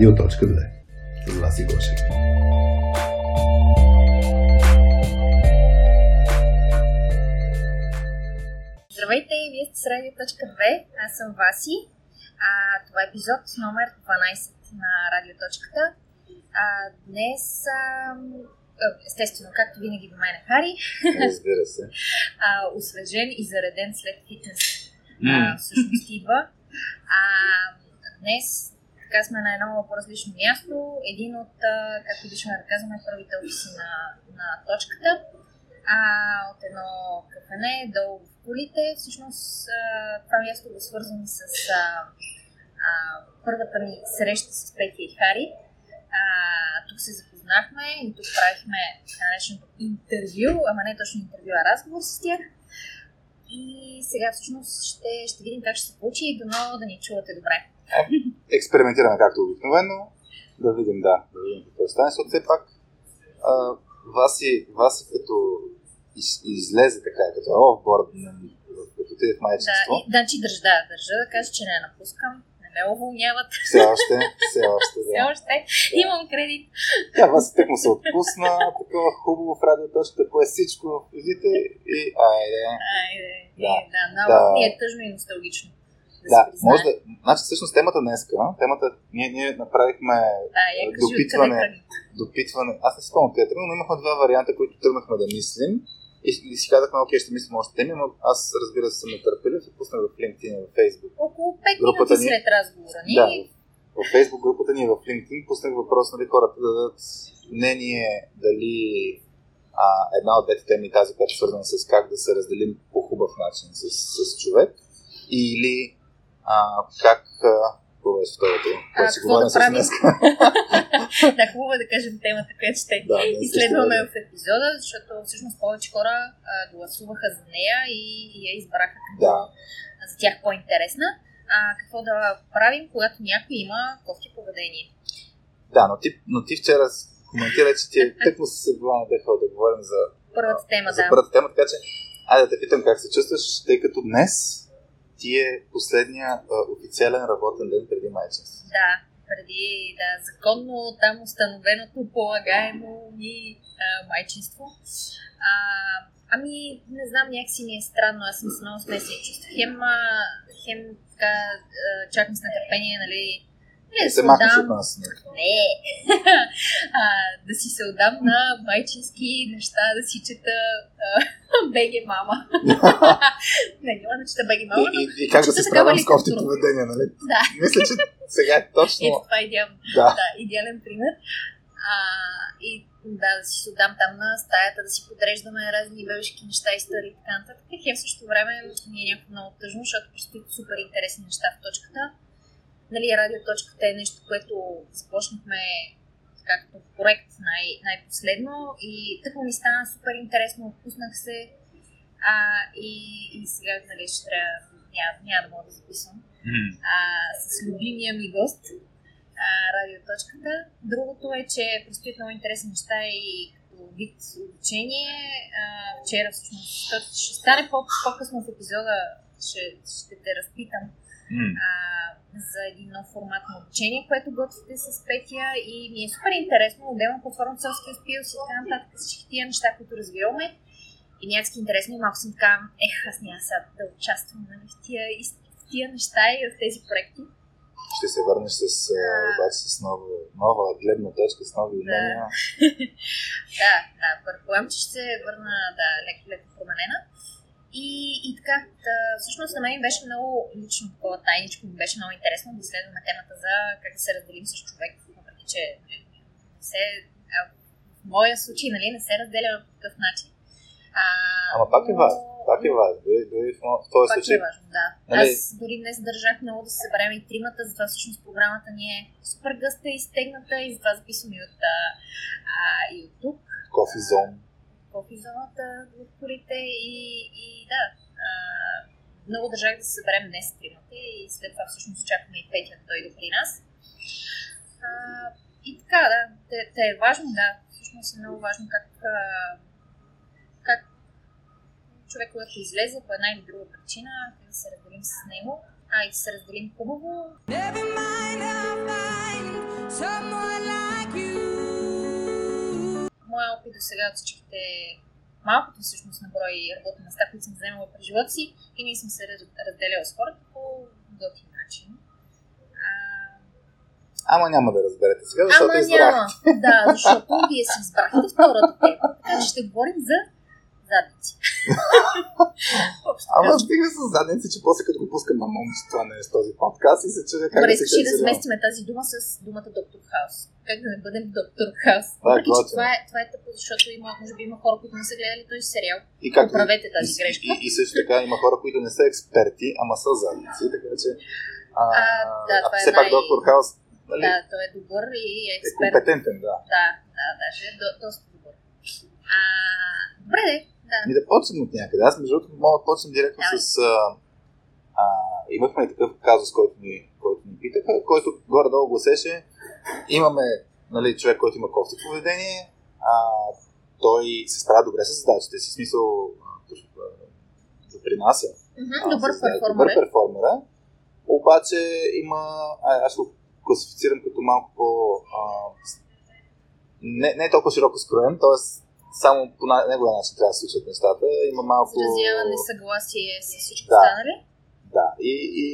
Радио.2. С Васи Гошев. Здравейте, вие сте с Радио.2, аз съм Васи. А, това е епизод номер 12 на Радиоточката. А, днес, а, естествено, както винаги до мен е Хари. Разбира се. а, освежен и зареден след фитнес. Mm. А, всъщност идва. А, днес така сме на едно по-различно място. Един от, както обичаме да казваме, първите офиси на, на точката. А, от едно кафене долу в колите. Всъщност това място го свързвам с а, а, първата ми среща с Петя и Хари. А, тук се запознахме и тук правихме така нареченото интервю, ама не точно интервю, а разговор с тях. И сега всъщност ще, ще видим как ще се получи и дано да ни чувате добре. Експериментираме както обикновено. Да видим, да, да видим какво стане, защото все пак а, Васи, Васи като из, излезе така, като офборд, като ти е в майчинство. Да, значи държа, да, държа да кажа, че не напускам ме уволняват. Все още, все още, да. Все още. Имам кредит. Да, вас тък му се отпусна, такова хубаво в радиоточката, кое всичко в езите и айде. Айде, да, е, да, много да. ми е тъжно и носталгично. Да, да може да. Значи, всъщност темата днеска, темата, ние, ние направихме да, допитване, допитване. Аз не спомням къде но имахме два варианта, които тръгнахме да мислим. И, и си казахме, окей, ще мислим още теми, но аз разбира се съм нетърпелив и пуснах в LinkedIn и в Facebook. Около 5 групата минути след разговора ни. Да, в Facebook групата ни в LinkedIn пуснах въпрос, нали, хората да дадат мнение дали а, една от двете теми, тази, която е свързана с как да се разделим по хубав начин с, с човек, или а, как какво беше второто? Което си говорим с днес. да, хубаво е да кажем темата, която ще да, изследваме в епизода, защото всъщност повече хора а, гласуваха за нея и, и я избраха като да. за тях по-интересна. А, какво да правим, когато някой има кофти поведение? Да, но ти, но ти вчера коментира, че ти тъкмо се седва на да говорим за първата тема, за да. първата тема, така че айде да те питам как се чувстваш, тъй като днес ти е последния а, официален работен ден преди майчинство. Да, преди да, законно там установеното полагаемо ми а, майчинство. А, ами, не знам, някакси ми е странно, аз съм с много смесени чувства. Хем, хем така, чакам с нетърпение, нали, не, се махнеш от нас. Не. не. а, да си се отдам на майчински неща, да си чета Беги мама. не, няма да чета Беги мама. И, и, и как да се справям с кофти поведения, нали? Да. Мисля, че сега е точно... Ето, това е идеален, да. да, идеален пример. А, и да, да си се отдам там на стаята, да си подреждаме разни бебешки неща, истории и така нататък. И в същото време ми е някакво много тъжно, защото предстоят супер интересни неща в точката нали, радиоточката е нещо, което започнахме както проект най- най-последно и тъкмо ми стана супер интересно, отпуснах се а, и, и сега нали, ще трябва, няма, няма да мога да записвам mm. а, с любимия ми гост а, радиоточката. Другото е, че предстоят много интересни неща и като вид обучение. А, вчера всъщност ще стане по- по-късно в епизода, ще, ще те разпитам mm. а, за един нов формат на обучение, което готвите с Петя и ми е супер интересно, отделно по фармацевски успил си така нататък всички тия неща, които развиваме. И някакси интересно и малко съм така, ех, аз няма сега да участвам нали, в, тия, в тия неща и в тези проекти. Ще се върнеш с, обаче, с нова, нова гледна точка, с нови умения. Да. да, да, предполагам, че ще се върна да, леко, леко променена. И, и така, да, всъщност на мен беше много лично такова тайничко, ми беше много интересно да изследваме темата за как да се разделим с човек, въпреки че не се, а, в моя случай нали, не се разделя по такъв начин. А, Ама пак е важно. Пак е важно. Дори, дори в, в този пак случай. е важно, да. Нали... Аз дори днес държах много да се съберем и тримата, затова всъщност програмата ни е супер гъста и стегната и затова записвам и от, а, и от тук. Кофи зон кофи зоната в хорите и, и да, а, много държах да се съберем днес тримата и след това всъщност чакаме и Петя да дойде при нас. А, и така, да, те, те е важно, да, всъщност е много важно как, а, как човек, когато излезе по една или друга причина, да се разделим с него, а и да се разделим хубаво. Never mind, I'll find someone like. Моя опит до сега всичките малкото всъщност на брой работни места, които съм вземала през живота си и ние съм се раз- разделяла с хората по готин начин. А, Ама няма да разберете сега, защото Ама избрах. няма. Да, защото вие си избрахте втората тема. Така че ще говорим за задници. Ама стига с задници, че после като го пускам на момче, това не е с този подкаст и се чудя как Добре, да се ли да сместиме тази дума с думата доктор Хаус? Как да не бъдем доктор Хаус? Това е Въпреки, че това е, това е тъпо, защото има, може би има хора, които не са гледали този сериал. И, както, Поправете тази и, грешка. И, и, също така има хора, които не са експерти, ама са задници, така че... А, А, да, това е все пак най- доктор Хаус нали, Да, той е добър и е е експерт. компетентен, да. Да, да, даже е до, доста добър. А, добре, де, да. Ми да почнем от някъде. Аз между другото мога да почнем директно Давай. с... А, а, имахме такъв казус, който ни, който ни питаха, който горе-долу гласеше. Имаме нали, човек, който има кофти поведение, а, той се справя добре с задачите си, смисъл допринася. Мгм, а, Добър да, перформер. Добър е. перформер е. Обаче има... А, аз го класифицирам като малко по... А, не, не е толкова широко скроен, т.е. само по неговия начин трябва да се случват нещата. Има малко... Изразява несъгласие с всички Да. останали. Да, и, и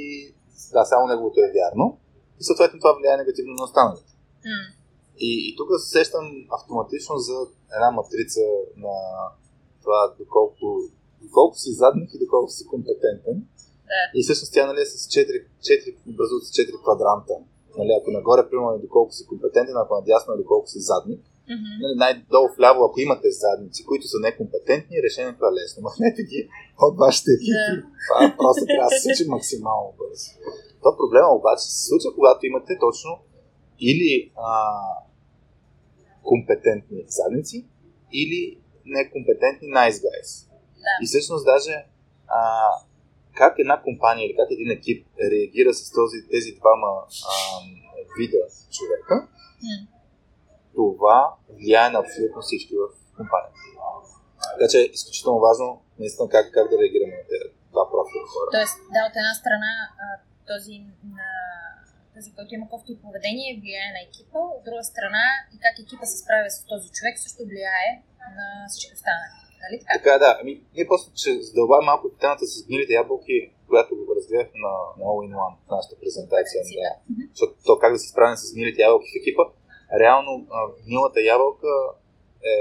да, само неговото е вярно. И съответно това влияе негативно на останалите. М, И, и тук се сещам автоматично за една матрица на това доколко, доколко си задник и доколко си компетентен. Да. И всъщност тя нали, е с 4, 4 образуват с 4 квадранта. Нали, ако нагоре, примерно, е доколко си компетентен, ако надясно е доколко си задник. Нали, най-долу вляво, ако имате задници, които са некомпетентни, решението е лесно. Махнете ги от вашите екипи. Да. Това просто трябва да се случи максимално бързо. То проблема обаче се случва, когато имате точно или а, компетентни задници, или некомпетентни nice guys. Да. И всъщност даже а, как една компания или как един екип реагира с този, тези двама а, вида човека, М. това влияе на абсолютно всички в компанията. Така че е изключително важно наистина как, как да реагираме на тези два профила хора. Тоест, да, от една страна този, на, този, който има кофти поведение, влияе на екипа, от друга страна и как екипа се справя с този човек, също влияе на всички останали. Нали така? Така да. Ами, ние после ще задълбавим малко темата с гнилите ябълки, която го разгледахме на, на All in One, в нашата презентация. Да. Защото то как да се справим с гнилите ябълки в екипа, реално а, гнилата ябълка е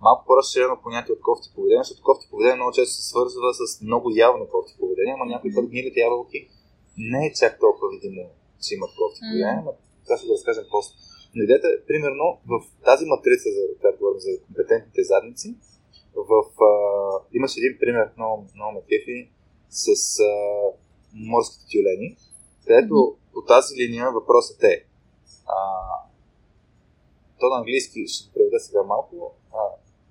малко по-разширено понятие от кофти поведение, защото кофти поведение много често се свързва с много явно кофти поведение, ама някой път гнилите ябълки не е чак толкова видимо, че имат кофти поведение, но това ще го разкажем после. Но идеята е, примерно, в тази матрица, за която говорим за компетентните задници, в, а, имаше един пример, много, много ме кефи, с а, морските тюлени, където по тази линия въпросът е а, то на английски ще преведа сега малко. А,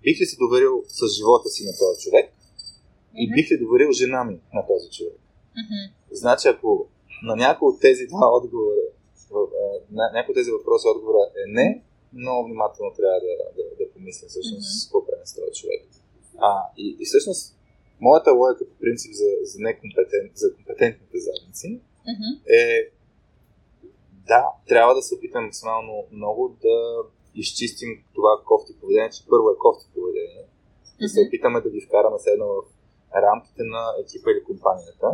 бих ли се доверил с живота си на този човек и бих ли доверил жена ми на този човек? Значи, ако на някой от тези два отговора, на някой от тези въпроси отговора е не, много внимателно трябва да, да, да помислим всъщност Мгм. какво правим с този човек. А, и, и всъщност, моята логика по принцип за, за, некомпетент, за компетентните задници е да, трябва да се опитаме максимално много да изчистим това кофти поведение, че първо е кофти поведение, да се опитаме да ги вкараме все едно в рамките на екипа или компанията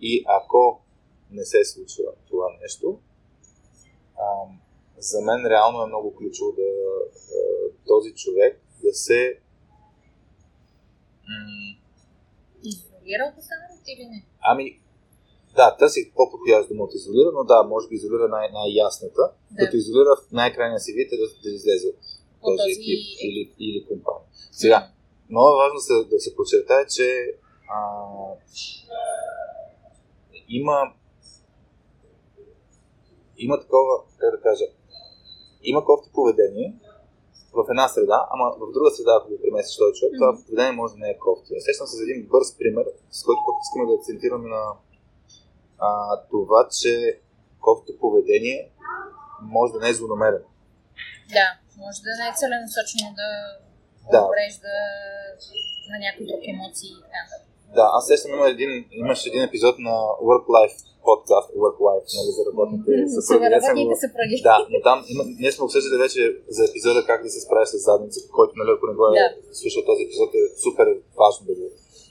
и ако не се случва това нещо, ам, за мен реално е много ключово да а, този човек да се Изолира от останалите или не? Ами, да, търсих по-подходящ дума от изолира, но да, може би изолира най- най-ясната, Да. като изолира в най-крайния си вид е да, да излезе този този екип или, или компания. Сега, много е важно се, да се подчертае, че а, има има такова, как да кажа, има кофти поведение в една среда, ама в друга среда, ако го преместиш този човек, това поведение може да не е кофти. Сещам се за един бърз пример, с който пък искаме да акцентираме на а, това, че кофти поведение може да не е злонамерено. Да, може да не е целенасочено да Да. обрежда на някой друг емоции и така. Да, аз сещам има един, имаш един епизод на Work Life подкаст, Work Life, нали, за работните съпруги. Съпруги. Да, но там има, ние сме обсъждали вече за епизода как да се справиш с задницата, който, нали, ако не го е Да. слушал този епизод, е супер важно да го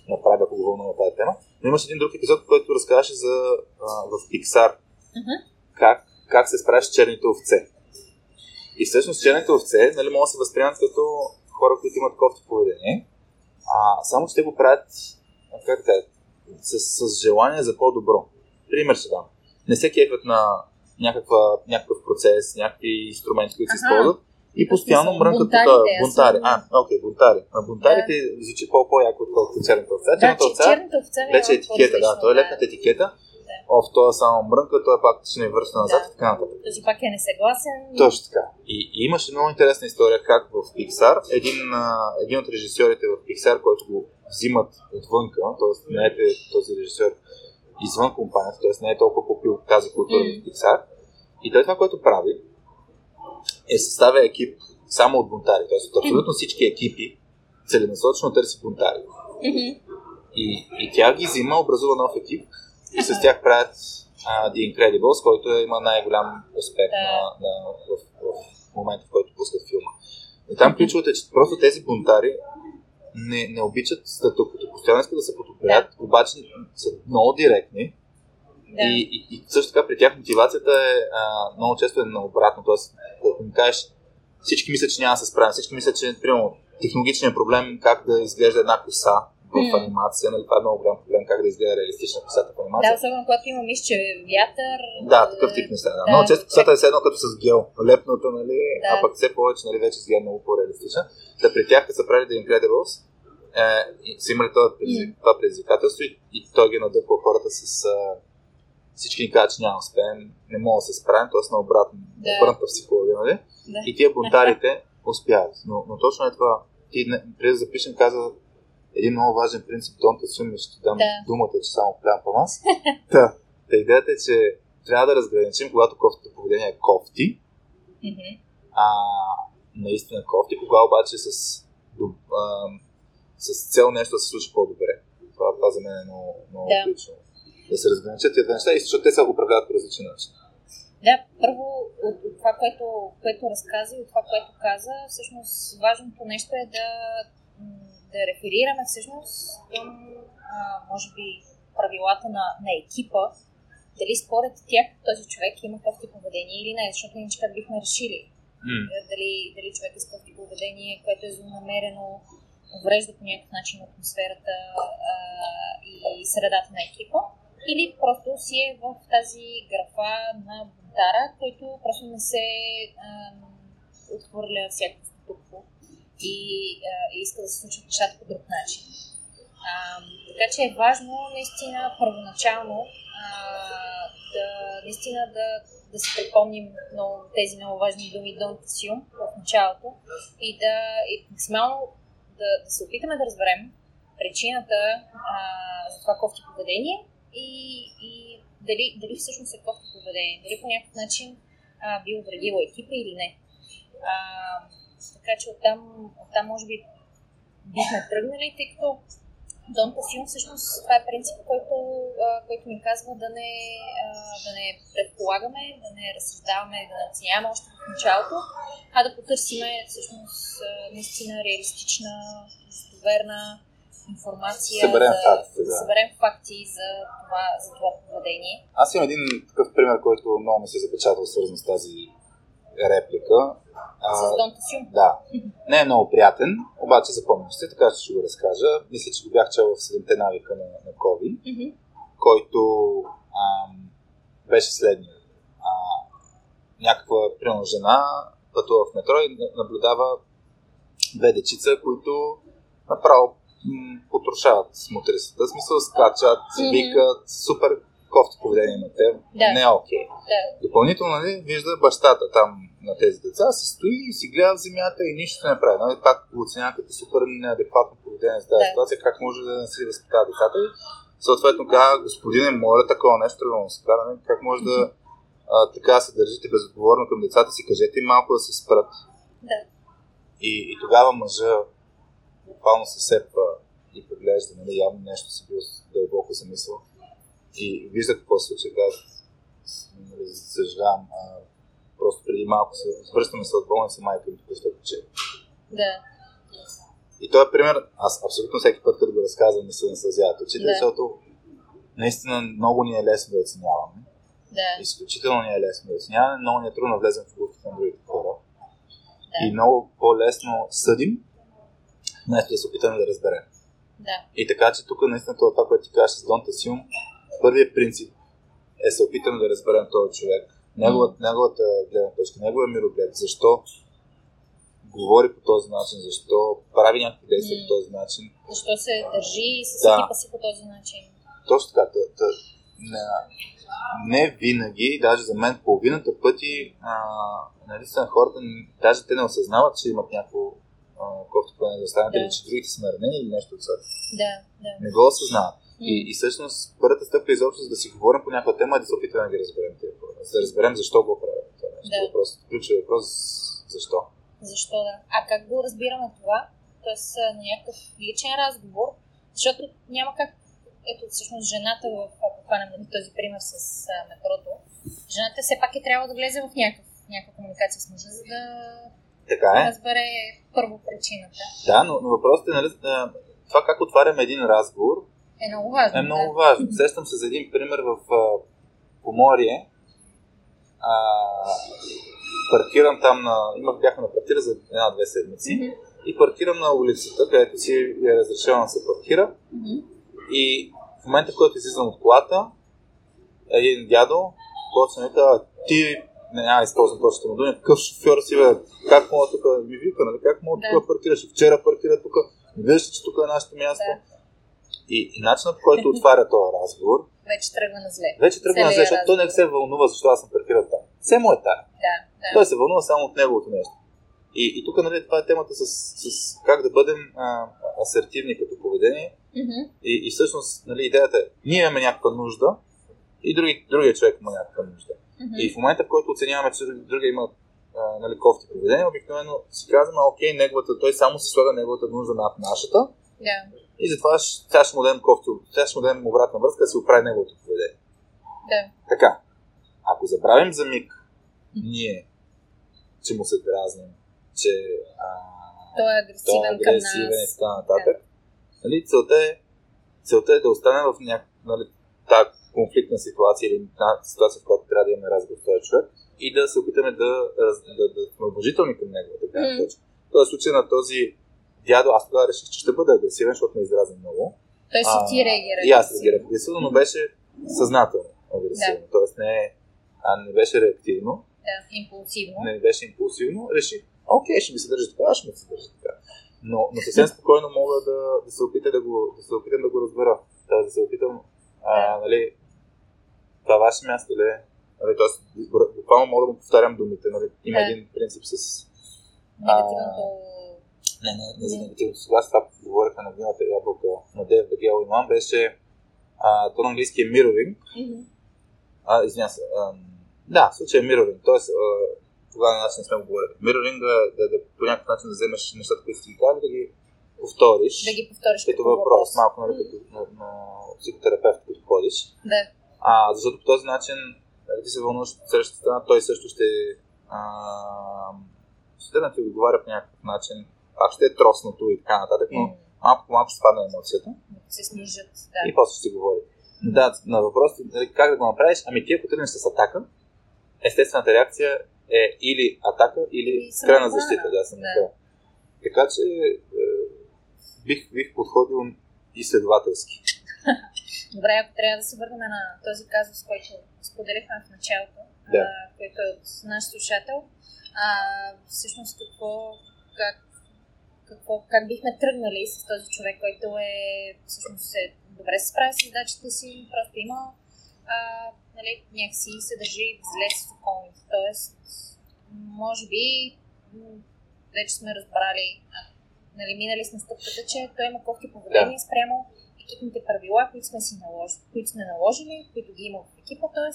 направи, ако го вълнува тази тема. Но имаш един друг епизод, който разказваше за а, в Pixar Мгм. как, как се справиш с черните овце. И всъщност черните овце нали, могат да се възприемат като хора, които имат кофти поведение, а, само че те го правят как кажа, с, с желание за по-добро. Пример ще дам. Не се кефят на някаква, някакъв процес, някакви инструменти, които се използват и постоянно мрънкат от бунтари. А, окей, бунтари. А бунтарите звучи по- по-яко, отколкото черната овца. Да, Черната че овца е вече е етикета, да, той е лекната етикета. Оф, той е само мрънка, той е пак ще не връща назад Да. и така нататък. Този пак е несъгласен. Точно така. И, и имаше много интересна история как в Pixar един, един от режисьорите в Pixar, който го взимат отвънка, т.е. не е този режисьор извън компанията, т.е. не е толкова попил тази култура Мгм. в Pixar. И той това, което прави, е съставя екип само от бунтари. Т.е. от абсолютно всички екипи целенасочено търси бунтари. И, и тя ги взима, образува нов екип и с тях правят а, The Incredibles, който е- има най-голям успех на, на, в, в момента, в който пускат филма. И там ключовото е, че просто тези бунтари не, не обичат статуквото, постоянно искат да се подобрят, обаче са много директни Да. и, и, и също така при тях мотивацията е а, много често е наобратно, т.е. да им кажеш всички мислят, че няма да се справим, всички мислят, че примерно технологичният проблем как да изглежда една коса в Мгм. анимация, нали, това е много голям проблем, как да изглежда реалистична косата в Да, анимация. особено когато има че вятър. Да, такъв тип неща. Да. Да. Много често косата е все едно като с гел, лепната, нали, Да. а пък все повече, нали, вече гел много по-реалистична. Да при тях, като са правили The Incredibles, е, са имали това, предизвик, това предизвикателство и, и той ги надъпва хората с всички ни казват, че няма да успеем, не мога да се справим, т.е. на обратно, Да. обратната психология, нали? Да. И тия бунтарите успяват. Но, но точно е това. Ти преди да запишем каза един много важен принцип, Don't assume, ще ти дам Да. думата, че само плямпам аз. Та, та идеята е, че трябва да разграничим, когато кофтото поведение е кофти, а наистина кофти, кога обаче с, доб- а, с цел нещо да се случи по-добре. Това, това за мен е много, много Да. ключово. Да се разграничат тези неща, и защото те се управляват по различен начин. Да, първо от, от това, което, което разказа и от това, което каза, всъщност важното нещо е да, да реферираме всъщност към, а, може би, правилата на, на екипа, дали според тях този човек има кофти поведение или не, защото иначе как бихме решили М. дали, дали човек е с кофти поведение, което е злонамерено, уврежда по някакъв начин атмосферата а, и средата на екипа, или просто си е в тази графа на бунтара, който просто не се отхвърля всякакво статукво и, а, иска да се случат нещата по друг начин. А, така че е важно наистина първоначално а, да, наистина да, да си припомним много, тези много важни думи Don't assume в началото и да и максимално да, да се опитаме да разберем причината а, за това кофти поведение и, и дали, дали всъщност е кофти поведение, дали по някакъв начин а, би увредила екипа или не. А, така че оттам, оттам може би бихме тръгнали, тъй като Don't assume всъщност това е принцип, който, а, който ни казва да не, а, да не предполагаме, да не разсъждаваме, да не оценяваме още в началото, а да потърсиме всъщност наистина реалистична, достоверна информация, Съберем за, факти, да. да съберем факти за това, за това поведение. Аз имам един такъв пример, който много ми се запечатал, свързан с тази реплика. С Don't assume. Да. Не е много приятен, обаче запомням се, така че ще го разкажа. Мисля, че го бях чел в 7 навика на, на Кови, който ам, беше следния. А, някаква, примерно, жена пътува в метро и на- наблюдава две дечица, които направо м, потрошават мотрисата. В смисъл скачат, викат, супер кофти поведение на те. Да. Не е окей. Да. Допълнително нали, вижда бащата там на тези деца, се стои и си гледа в земята и нищо не прави. Нали, пак го оценява като супер неадекватно поведение за тази Да. ситуация, как може да не си възпитава децата. И съответно казва, господине, моля такова нещо, да му се кара, нали, как може да а, така се държите безотговорно към децата си, кажете им малко да се спрат. Да. И, и тогава мъжа буквално се сепва и поглежда, нали, явно нещо си бил дълбоко замисъл и вижда какво се случва, казва, нали, съжалявам, просто преди малко се връщаме се от болница, майка ми току-що почина. Да. И този е пример, аз абсолютно всеки път, като го разказвам, ми се насълзяват очите, Да. защото наистина много ни е лесно да оценяваме. Да. Изключително ни е лесно да оценяваме, много ни е трудно да влезем в обувките на другите хора. Да. И много по-лесно съдим, вместо да се опитаме да разберем. Да. И така, че тук наистина това, това което ти кажеш с Don't Assume, първият принцип е се опитаме да разберем този човек, неговата, неговата гледна точка, неговия мироглед, защо говори по този начин, защо прави някакви действия по този начин. Защо се държи с Да. екипа си по този начин? Точно така. Та, та, не, не винаги, даже за мен половината пъти, а, нали са хората, даже те не осъзнават, че имат някакво кофто поне да останат, Да. че другите са наранени или нещо от сорта. Да, да. Не го осъзнават. И, и всъщност първата стъпка изобщо, за да си говорим по някаква тема е да се опитаме да ги разберем тези хора. За да разберем защо го правят това нещо. Да. Въпрос, ключов въпрос защо. Защо да? А как го разбираме това? Тоест на някакъв личен разговор, защото няма как, ето всъщност жената, в, ако хванем този пример с а, метрото, жената все пак е трябва да влезе в някакъв, някаква комуникация с мъжа, за да Така е. разбере първо причината. Да, но, но въпросът е, нали, това как отваряме един разговор Е много важно. е много важно. Сещам се за един пример в Поморие. А, паркирам там на... Имах, бяхме на квартира за една-две седмици. Мгм. И паркирам на улицата, където си е разрешено да се паркира. Мгм. И в момента, в който излизам от колата, един дядо почна да вика, ти, не, няма да използвам точно му думи, какъв шофьор си, бе, как мога тук, ми вика, нали, как мога Да. тук паркираш, вчера паркира тук, виждаш, че тук е нашето място. Да. И, и начинът, по който отваря този разговор, Вече тръгва на зле. вече тръгва на Целият защото той не се вълнува защо аз съм паркирал там. Все му е тая. Да, да. Той се вълнува само от неговото нещо. И, и тук нали, това е темата с, с как да бъдем а, асертивни като поведение. Мгм. И, и всъщност нали, идеята е, ние имаме някаква нужда и други, другия човек има някаква нужда. Мгм. И в момента, в който оценяваме, че другия има а, нали, кофти поведение, обикновено си казваме, окей, неговата, той само се слага неговата нужда над нашата Да, и затова сега ще му дадем кофти, сега ще му дадем обратна връзка да си оправи неговото поведение. да. Така, ако забравим за миг ние, че му се дразним, че а, Той е той е агресивен към агресивен и нас. така нататък, нали, целта, е, целта е да останем в някаква нали, тази конфликтна ситуация или на ситуация, в която трябва да имаме разговор с този човек и да се опитаме да, да, да сме уважителни към неговата гледна точка. В този случай на този дядо, аз тогава реших, че ще бъда агресивен, защото ме издразни много. Той си ти реагира. И аз реагирах агресивно, но беше съзнателно агресивно. Тоест не, а не беше реактивно, Да, импулсивно. не беше импулсивно. Реших, окей, ще ми се държи така, ще ми се държи така. Но, но съвсем спокойно мога да, да се опитам да го, да се опитам да го разбера. Тоест да се опитам, а, нали, това ваше място ли е? Нали, тоест, буквално мога да му повтарям думите. Нали? Има Да. един принцип с... Негативното... Не, не, не за негативното съгласие, това говорихме на вината ябълка на Дев Бегел Иман, беше а, то на английски е mirroring, Мгм. а, извиня се, а, да, в случая е mirroring, т.е. тогава на не сме го говорили. Е да, да, по някакъв начин да вземеш нещата, които си ги казали, да ги повториш. Да ги повториш като въпрос, малко нали, като на, на психотерапевт, като ходиш. Да, А, защото по този начин нали, ти се вълнуваш от срещата страна, той също ще ще да ти отговаря по някакъв начин. Пак ще е тросното и така нататък, но М, малко по малко ще спадне емоцията да се снижат. Да. и после ще си говори. Но да, на въпроса нали, как да го направиш, ами ти ако тръгнеш с атака, естествената реакция е или атака, или крайна защита. Да, Да. самоотбрана. Така че е, бих, бих подходил изследователски. Добре, ако трябва да се върнем на този казус, който споделихме в началото, Да. а, който е от наш слушател, а, всъщност какво, как, какво, как бихме тръгнали с този човек, който е всъщност е добре се справя с задачите си, просто има а, нали, някакси се държи зле с околните. Тоест, може би, вече сме разбрали, нали, минали сме стъпката, че той има кофти поведение спрямо екипните правила, които сме си наложили, които сме наложили, които ги има в екипа, т.е.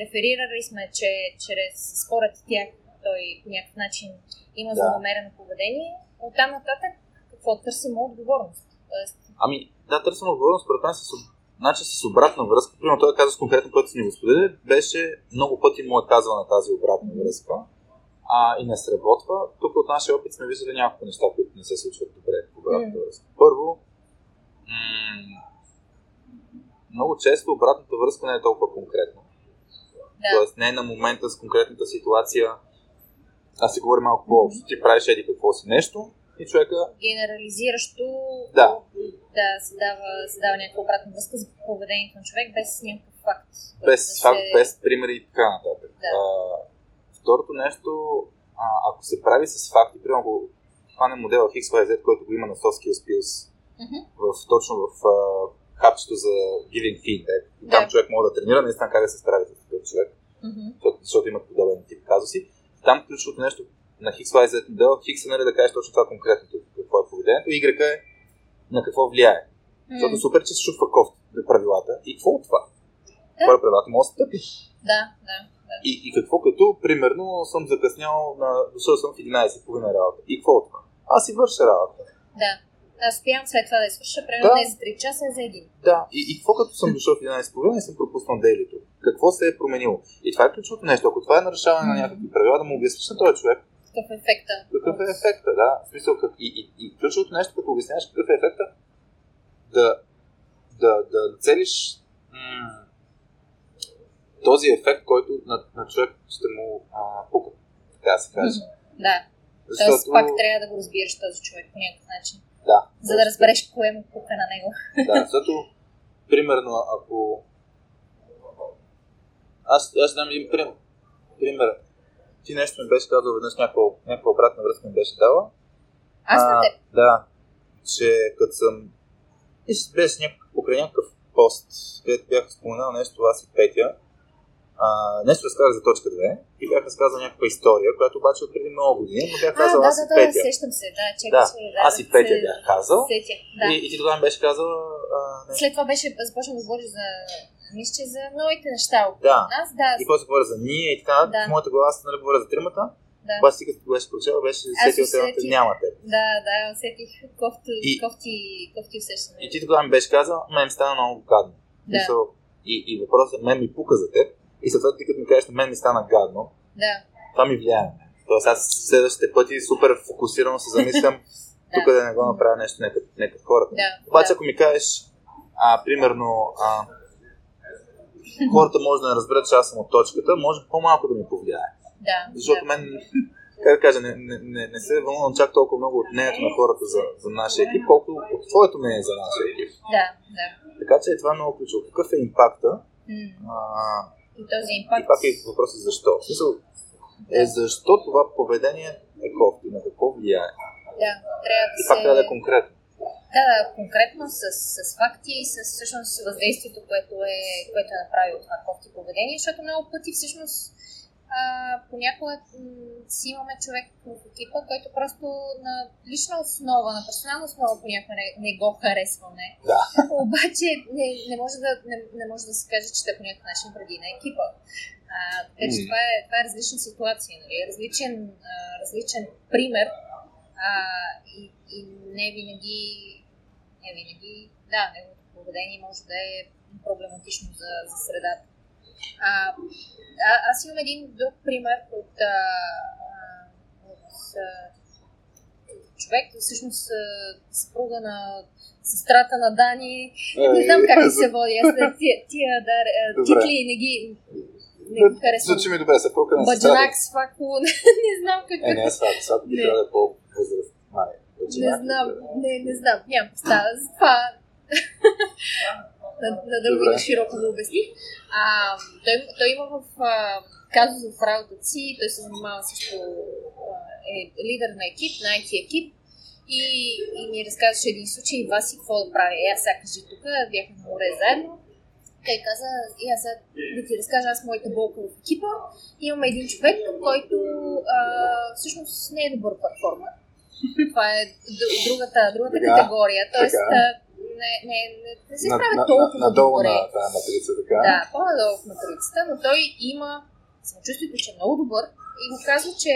реферирали сме, че чрез, според тях той по някакъв начин има Да. злонамерено поведение. Оттам нататък какво търсим отговорност? Тоест, Ами, да, търсим отговорност, според мен с, значи, с обратна връзка. Примерно той каза конкретно, който си ни го сподели, беше много пъти му е казвал на тази обратна връзка а, и не сработва. Тук от нашия опит сме виждали няколко неща, които не се случват добре в обратната М. връзка. Първо, м- много често обратната връзка не е толкова конкретна. да. Тоест не е на момента с конкретната ситуация. Аз си говоря малко по-общо. Ти правиш еди какво си нещо и човека Генерализиращо Да. да се дава, се дава някаква обратна връзка за поведението на човек без някакъв факт. без Да факт, се- без примери и така нататък. Да. А, второто нещо, а, ако се прави с факти, примерно ако хванем модела XYZ, който го има на Soft Skills Pills, Мгм. в, точно в а, хапчето за giving feedback, и там Да. човек може да тренира наистина как да се справи с такъв човек, Мгм. защото, защото имат подобен тип казуси. Там ключовото нещо на XYZ модела, Хикс е нали да кажеш точно това конкретното, какво е поведението, Y е на какво влияе. Защото М. супер, че се шупва кофта правилата. И какво от това? Да. Кой е правилата? Може да стъпи. Да, да, да. И, и какво като, примерно, съм закъснял, на, дошъл съм в 11.30 работа. И какво от това? Аз си върша работа. да. Аз успявам след това да свърша, примерно Да. не за 3 часа, а за един. Да, и, и какво като съм дошъл в 11.30 и съм пропуснал дейлито? Какво се е променило? И това е ключовото нещо. Ако това е нарушаване на някакви правила, да му обясниш на този човек Какъв е ефекта? какъв е ефекта, да. В смисъл, как... и, и, и ключовото нещо, като обясняваш какъв е ефекта, да, да, да целиш м- този ефект, който на, на човек ще му а, пука, така да се каже. Да. Тоест пак трябва да го разбираш този човек по някакъв начин. Да. За да разбереш кое му пука на него. Да, защото, примерно, ако... Аз, аз дам един пример. пример. Ти нещо ми беше казал веднъж, някаква, някаква обратна връзка ми беше дала. Аз на теб. Да, че като съм... Беше някакъв, покрай някакъв пост, където бях споменал нещо, аз и Петя. А, нещо разказах за точка 2 и бях разказал някаква история, която обаче от преди много години, но бях А, казал да, аз да, и да, Петя. сещам се, да, чакай, Да, да, аз и Петя се- бях казал. Сетя, да. И, и ти тогава беше казал... А, не, След това беше, започна да говориш за, мисля, че за новите неща около Да. нас, да. И после говоря за ние и така, Да. в моята глава аз нали говоря за тримата, Да. обаче ти като беше прочела, беше сетил се едната усетих. нямате. Да, да, усетих кофти, И- кофти, кофти усещане. И ти тогава ми беше казал, мен ми стана много гадно. Да. И, и въпросът е, мен ми пука за теб, и съответно ти като ми кажеш, на мен ми стана гадно, Да, това ми влияе. на мен. Тоест аз следващите пъти супер фокусирано се замислям, тук да не го направя нещо нека, нека хората. да. Обаче да. ако ми кажеш, а, примерно, а, хората може да не разберат, че аз съм от точката, може по-малко да ми повлияе. Да, Защото да. мен, как да кажа, не, не, не, не се вълнувам чак толкова много от мнението на хората за, за нашия екип, колкото от твоето мнение за нашия екип. Да, да. Така че това е много ключово. Какъв е импакта? М. А, И този и импакт. пак е въпросът защо. В смисъл, е защо това поведение е кофти, на какво влияе. Да, трябва да И пак се... трябва да е конкретно. Да, да, конкретно с, с факти и с всъщност въздействието, което е, което е направил това кофти поведение, защото много пъти всъщност а, понякога си имаме човек в екипа, който просто на лична основа, на персонална основа понякога не, не го харесваме. Да. Обаче не, не, може да, не, не може да се каже, че те по някакъв начин вреди на екипа. А, така че М. това е, това е различна ситуация, нали? различен, а, различен пример а, и, и не винаги, не винаги, да, неговото поведение може да е проблематично за, за средата. А, а, аз имам един друг пример от, а, от а, човек, всъщност съпруга на сестрата на Дани. Не знам как да се води. Аз тия, тия да, титли не ги, не ги харесвам. Звучи ми добре, се прука на Баджанак, сестрата. свако, не знам Е, какво. не е свак, свак би Не. трябва да е по-възраст. Не Баджанак, знам, не, не знам, нямам представа. За това на, на дълго и на широко го обясних. А, той, той има в а, казус в работата си, той се занимава също, е лидер на екип, на IT екип и, и ми разказваше един случай, Васи, какво да правя? И аз сега кажи тук, бяхме на море заедно. Той каза, и аз сега да ти разкажа аз моята болка в екипа. Имаме един човек, който а, всъщност не е добър перформер. Това е другата, другата категория. Тоест, не, не, не, не се справя на- толкова на- Надолу добре. на тази матрица, така. Да, по-надолу в матрицата, но той има самочувствието, че е много добър и му казва, че,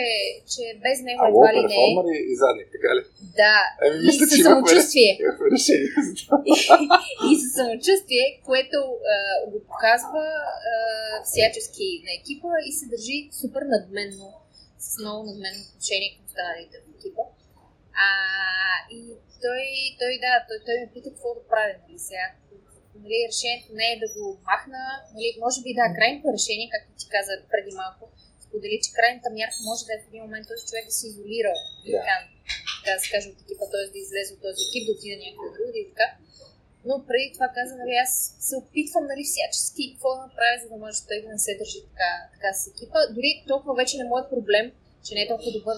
че без него А едва ли не е. реформер и, задник, така ли? Да, Еми, и мисля, със самочувствие. имахме решение за това. и със самочувствие, което а, го показва а, всячески на екипа и се държи супер надменно, с много надменно отношение към останалите в екипа. А, и той, той, да, той, той ме пита какво да прави, нали, сега. Нали, решението не е да го махна, нали, може би да, крайното решение, както ти каза преди малко, сподели, че крайната мярка може да е в един момент този човек да се изолира, Да. така, да се каже от екипа, т.е. да излезе от този екип, да отиде някъде другаде и така. Но преди това каза, нали, аз се опитвам нали, всячески какво да направя, за да може той да не се държи така, така с екипа. Дори толкова вече не е моят проблем, че не е толкова добър,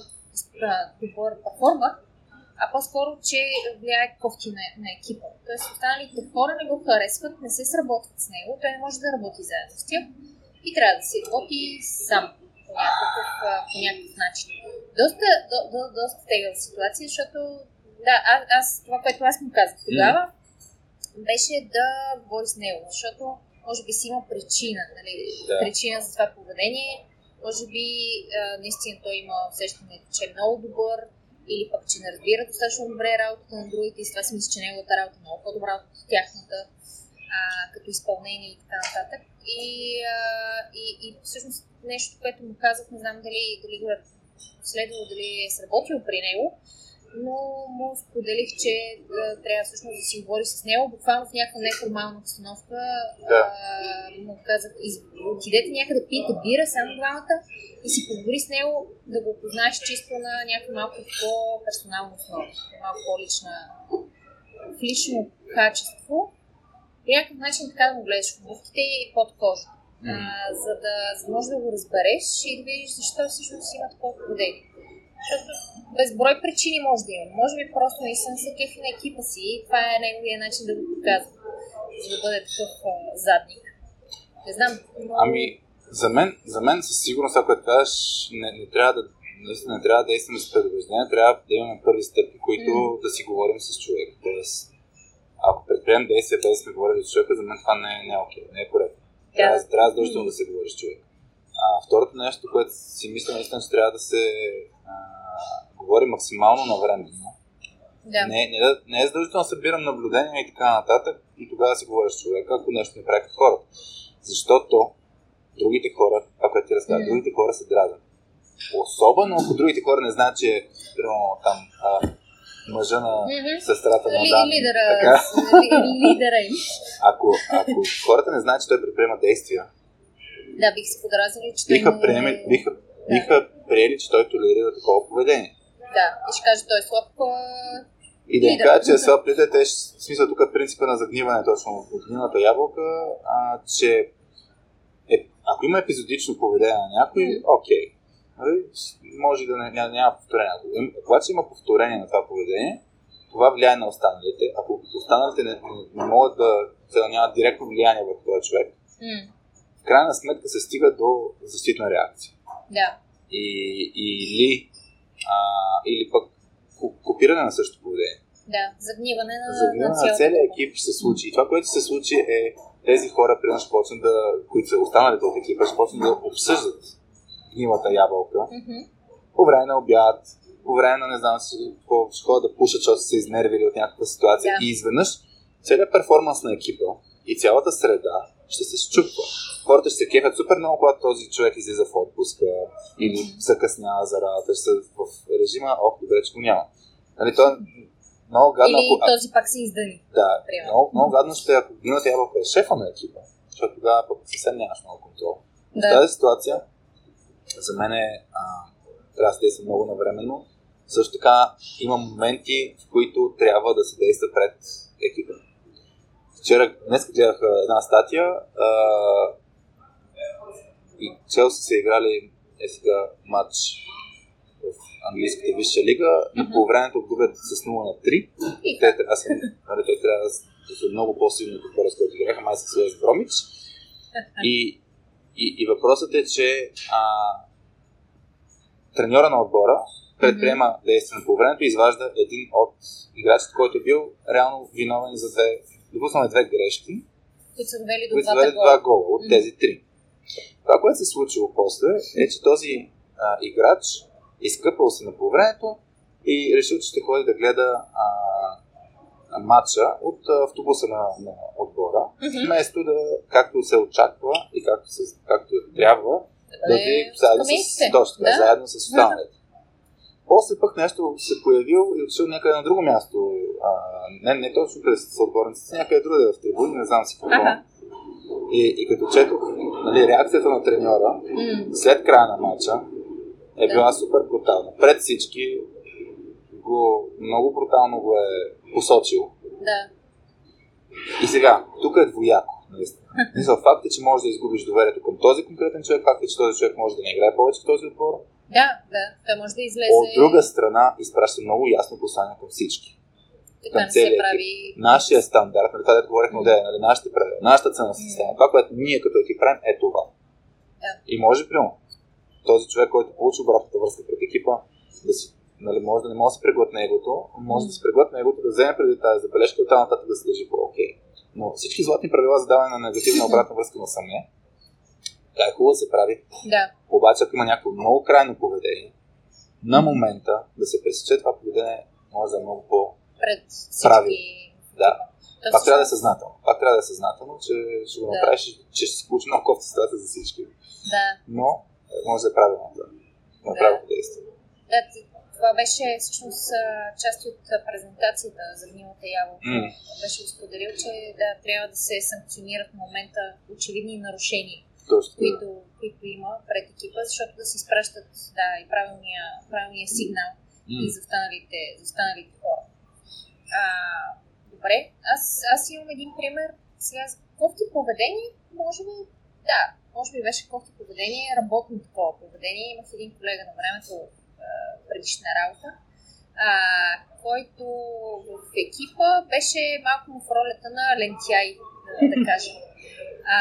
добър перформер, а по-скоро, че влияе кофти на, на екипа. Тоест останалите хора не го харесват, не се сработват с него, той не може да работи заедно с тях и трябва да си работи сам по някакъв, по някакъв начин. Доста, до, до, доста тегава ситуация, защото да, аз, аз това, което аз му казах тогава, беше да говори с него, защото може би си има причина, нали, Да. причина за това поведение. Може би а, наистина той има усещане, че е много добър, или пък, че не разбира достатъчно добре работата на другите и с това си мисля, че неговата работа е много по-добра от тяхната а, като изпълнение и така нататък. И, а, и, и всъщност нещо, което му казах, не знам дали, дали го е следвало, дали е сработило при него, но му споделих, че а, трябва всъщност да си говори с него, буквално в някаква неформална обстановка. Да. А, му казах, из, отидете някъде, пийте бира, само двамата, и си поговори с него, да го познаеш чисто на някаква малко по-персонална основа, малко по-лична, в лично качество. По някакъв начин така да му гледаш в обувките и под кожата. А, за, да, за да можеш да го разбереш и да видиш защо всъщност има такова поведение. Защото безброй причини може да има. Може би просто наистина се кефи на екипа си и това е неговия начин да го показва, за да бъде такъв а, задник. Не знам, но... Ами, за мен, за мен със сигурност, ако кажеш, не, не трябва да наистина не трябва да действаме с предубеждение, трябва да имаме първи стъпки, които М. да си говорим с човека. Тоест, ако предприемем действия без да сме говорили с човека, за мен това не, е- не е окей, не е коректно. Трябва, Да. трябва задължително да се говори с човек. А, второто нещо, което си мисля, наистина, че трябва да се а, говори максимално навременно. Да. Не, не, да- не е задължително да събирам наблюдения и така нататък и тогава си говоря с човека, ако нещо не прави хората. Защото другите хора, ако ти разказвам, Мгм. другите хора се дразнят. Особено ако другите хора не знаят, че примерно, там а, мъжа на сестрата на Дан. лидера, Така, ли, лидера им. ако, ако хората не знаят, че той предприема действия, Да, бих се подразнили, че той биха, не- приеми, биха, биха приели, че той толерира такова поведение. Да, и ще кажа, той е слаб. И да им Лидер. кажа, че са плите, те, ще- в смисъл тук е принципа на загниване точно от гнилата ябълка, а, че е, ако има епизодично поведение на някой, окей. Нали, може да не, няма, няма повторение. Когато има повторение на това поведение, това влияе на останалите. Ако останалите не, не, могат да, да нямат директно влияние върху този човек, м, в крайна сметка се стига до защитна реакция. Да, И, или, а, или пък ко- копиране на същото поведение. да, загниване на, За гнила на цялата целия екип ще се случи. И това, което се случи е тези хора, примерно, ще почнат да, които са останалите от екипа, ще почнат да обсъждат гнилата ябълка Мгм. по време на обяд, по време на не знам си, какво, ще ходят да пушат, защото са се изнервили от някаква ситуация. Да. И изведнъж целият перформанс на екипа и цялата среда ще се щупва. Хората ще се кефят супер много, когато този човек излиза в отпуска или закъснява за работа, ще са в режима, ох, добре, че го няма. Нали, то е много гадно, Или ако, този пак се издъни. да, Примерно. много, много гадно ще ако гнилата ябълка е шефа на екипа, защото тогава пък съвсем нямаш много контрол. В Да. тази ситуация, за мен е, а, трябва да се действа много навременно. Също така има моменти, в които трябва да се действа пред екипа. Вчера, днес гледах една статия а, и Челси са играли е сега матч в английската висша лига и Мгм. по времето губят с 0 на 3 И те да са, нали, той трябва да са много по-силни от отбора, с който играха, май с Уест Бромич. И, и, и въпросът е, че а, треньора на отбора предприема действия по времето и изважда един от играчите, който е бил реално виновен за две, допуснал е две грешки, които са довели до до два гола. от тези три. Това, което се случило после, е, че този а, играч, изкъпал се на полувремето и решил, че ще ходи да гледа а, матча от автобуса на, на отбора, вместо да, както се очаква и както, се, както трябва, да ви заедно с, точно, Да. заедно с останалите. После пък нещо се появил и отишъл някъде на друго място. А, не, не точно през съотборниците, някъде другаде в трибуни, не знам си какво. И, и като четох нали, реакцията на треньора, М, след края на матча е била супер брутална. Пред всички го, много брутално го е посочил. Да. И сега, тук е двояко. Наистина. Мисля, факт е, че можеш да изгубиш доверието към този конкретен човек, факт е, че този човек може да не играе повече в този отбор. Да, да. Той може да излезе. От друга страна, изпраща много ясно послание към всички. Така към се целия прави. Нашия стандарт, нали, това да говорихме от нали, нашите правила, нашата цена система, това, което ние като екип правим, е това. Да. И може, примерно, този човек, който получи обратната връзка пред екипа, да си, нали, може да не може да се преглътне егото, може да се преглътне егото, да вземе преди тази забележка и оттам нататък да се държи по-окей. Но всички златни правила за даване на негативна обратна връзка на саме, така е хубаво да се прави. Да. Обаче, ако има някакво много крайно поведение, на момента да се пресече това поведение, може да е много по... Прави. Да, То пак трябва да е съзнателно. Пак трябва да е съзнателно, че ще го Да. направиш, че ще се получи много кофта ситуация за всички. Да. Но е, може да е правилното. Да е Да. действие. Да, това беше всъщност част от презентацията за гнилата ябълка. М. Беше споделил, че да, трябва да се санкционират в момента очевидни нарушения, Така. които, които има пред екипа, защото да се изпращат да, и правилния, правилния сигнал М. и за останалите, за останалите хора. А, добре, аз, аз имам един пример. Сега за кофти поведение, може би, да, може би беше кофти поведение, работно такова поведение. Имах един колега на времето предишна работа, а, който в екипа беше малко в ролята на лентяй, да кажем. А,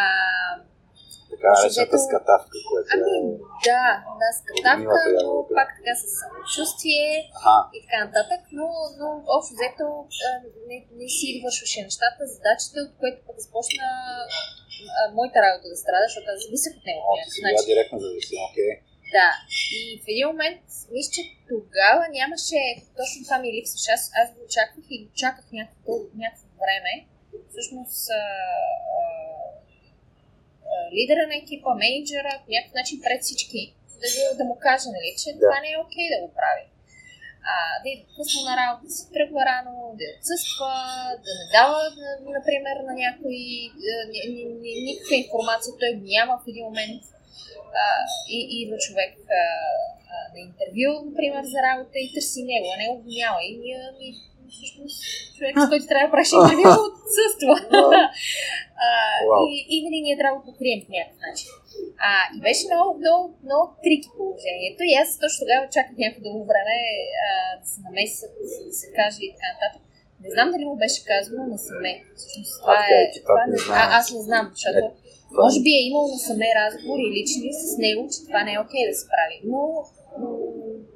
Така наречената взето- скатавка, която ами, е... да, да, с катавка, Гнилата но пак така с самочувствие Аха, и така нататък, но, но общо взето не, не си вършваше нещата, задачите, от което пък започна а, моята работа да страда, защото аз зависех от него. о, ти си била директно зависима, окей. Да. И в един момент, мисля, че тогава нямаше, точно това ми липсваше. Аз, аз го очаквах и го чаках някакво, някакво време. Всъщност, а, а, лидера на екипа, менеджера, по някакъв начин пред всички, да, да му каже, нали, че Да. това не е окей да го прави. А, да е късно на работа, да си тръгва рано, да отсъства, да не дава, на- например, на някой ни- никаква информация, той няма в един момент а, и, идва човек а, а, на интервю, например, за работа и търси него, а него го няма. И ние, всъщност, човек, с който трябва да правиш интервю, отсъства. а, и, и нали, ние трябва да го покрием по някакъв начин. А, и беше много, много, много трики положението. И аз точно тогава чаках някакво дълго време а, да се намесят, да се каже и така нататък. Не знам дали му беше казано на саме. Всъщност, това е. Това не а, аз не знам, защото Това може би е имал на саме разговори лични с него, че това не е окей да се прави. Но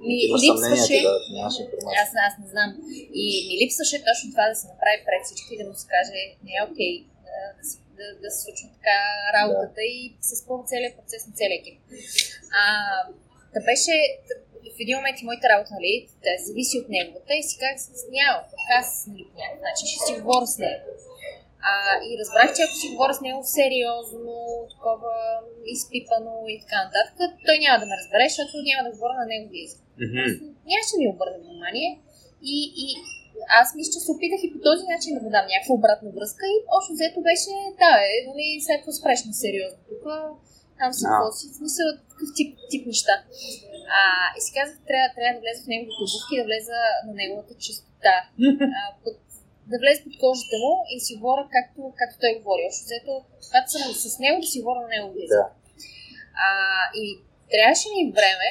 ми Имаш липсваше. да. Аз, аз не знам. И ми липсваше точно това да се направи пред всички и да му се каже, не е окей да, да, се- да, да се случва така работата и се спълва целият процес на целия екип. А, да беше в един момент и моята работа, нали, да зависи от неговата и си се няма, аз, нали, по някакъв начин ще си говоря с него. А, и разбрах, че ако си говоря с него сериозно, такова изпипано и така нататък, той няма да ме разбере, защото няма да говоря на неговия език Мгм. нямаше да ми обърне внимание. И, и аз мисля, че се опитах и по този начин да му дам някаква обратна връзка и общо взето беше, да, е, нали, сега какво спреш на сериозно тук, там си какво си, смисъл такъв тип, тип неща. А, и си казах, трябва, трябва да влеза в неговите обувки, да влеза на неговата чистота. А, под, да влезе под кожата му и си говоря както, както той говори. Общо взето, когато съм с него, да си говоря на него Да. а, и трябваше ми време,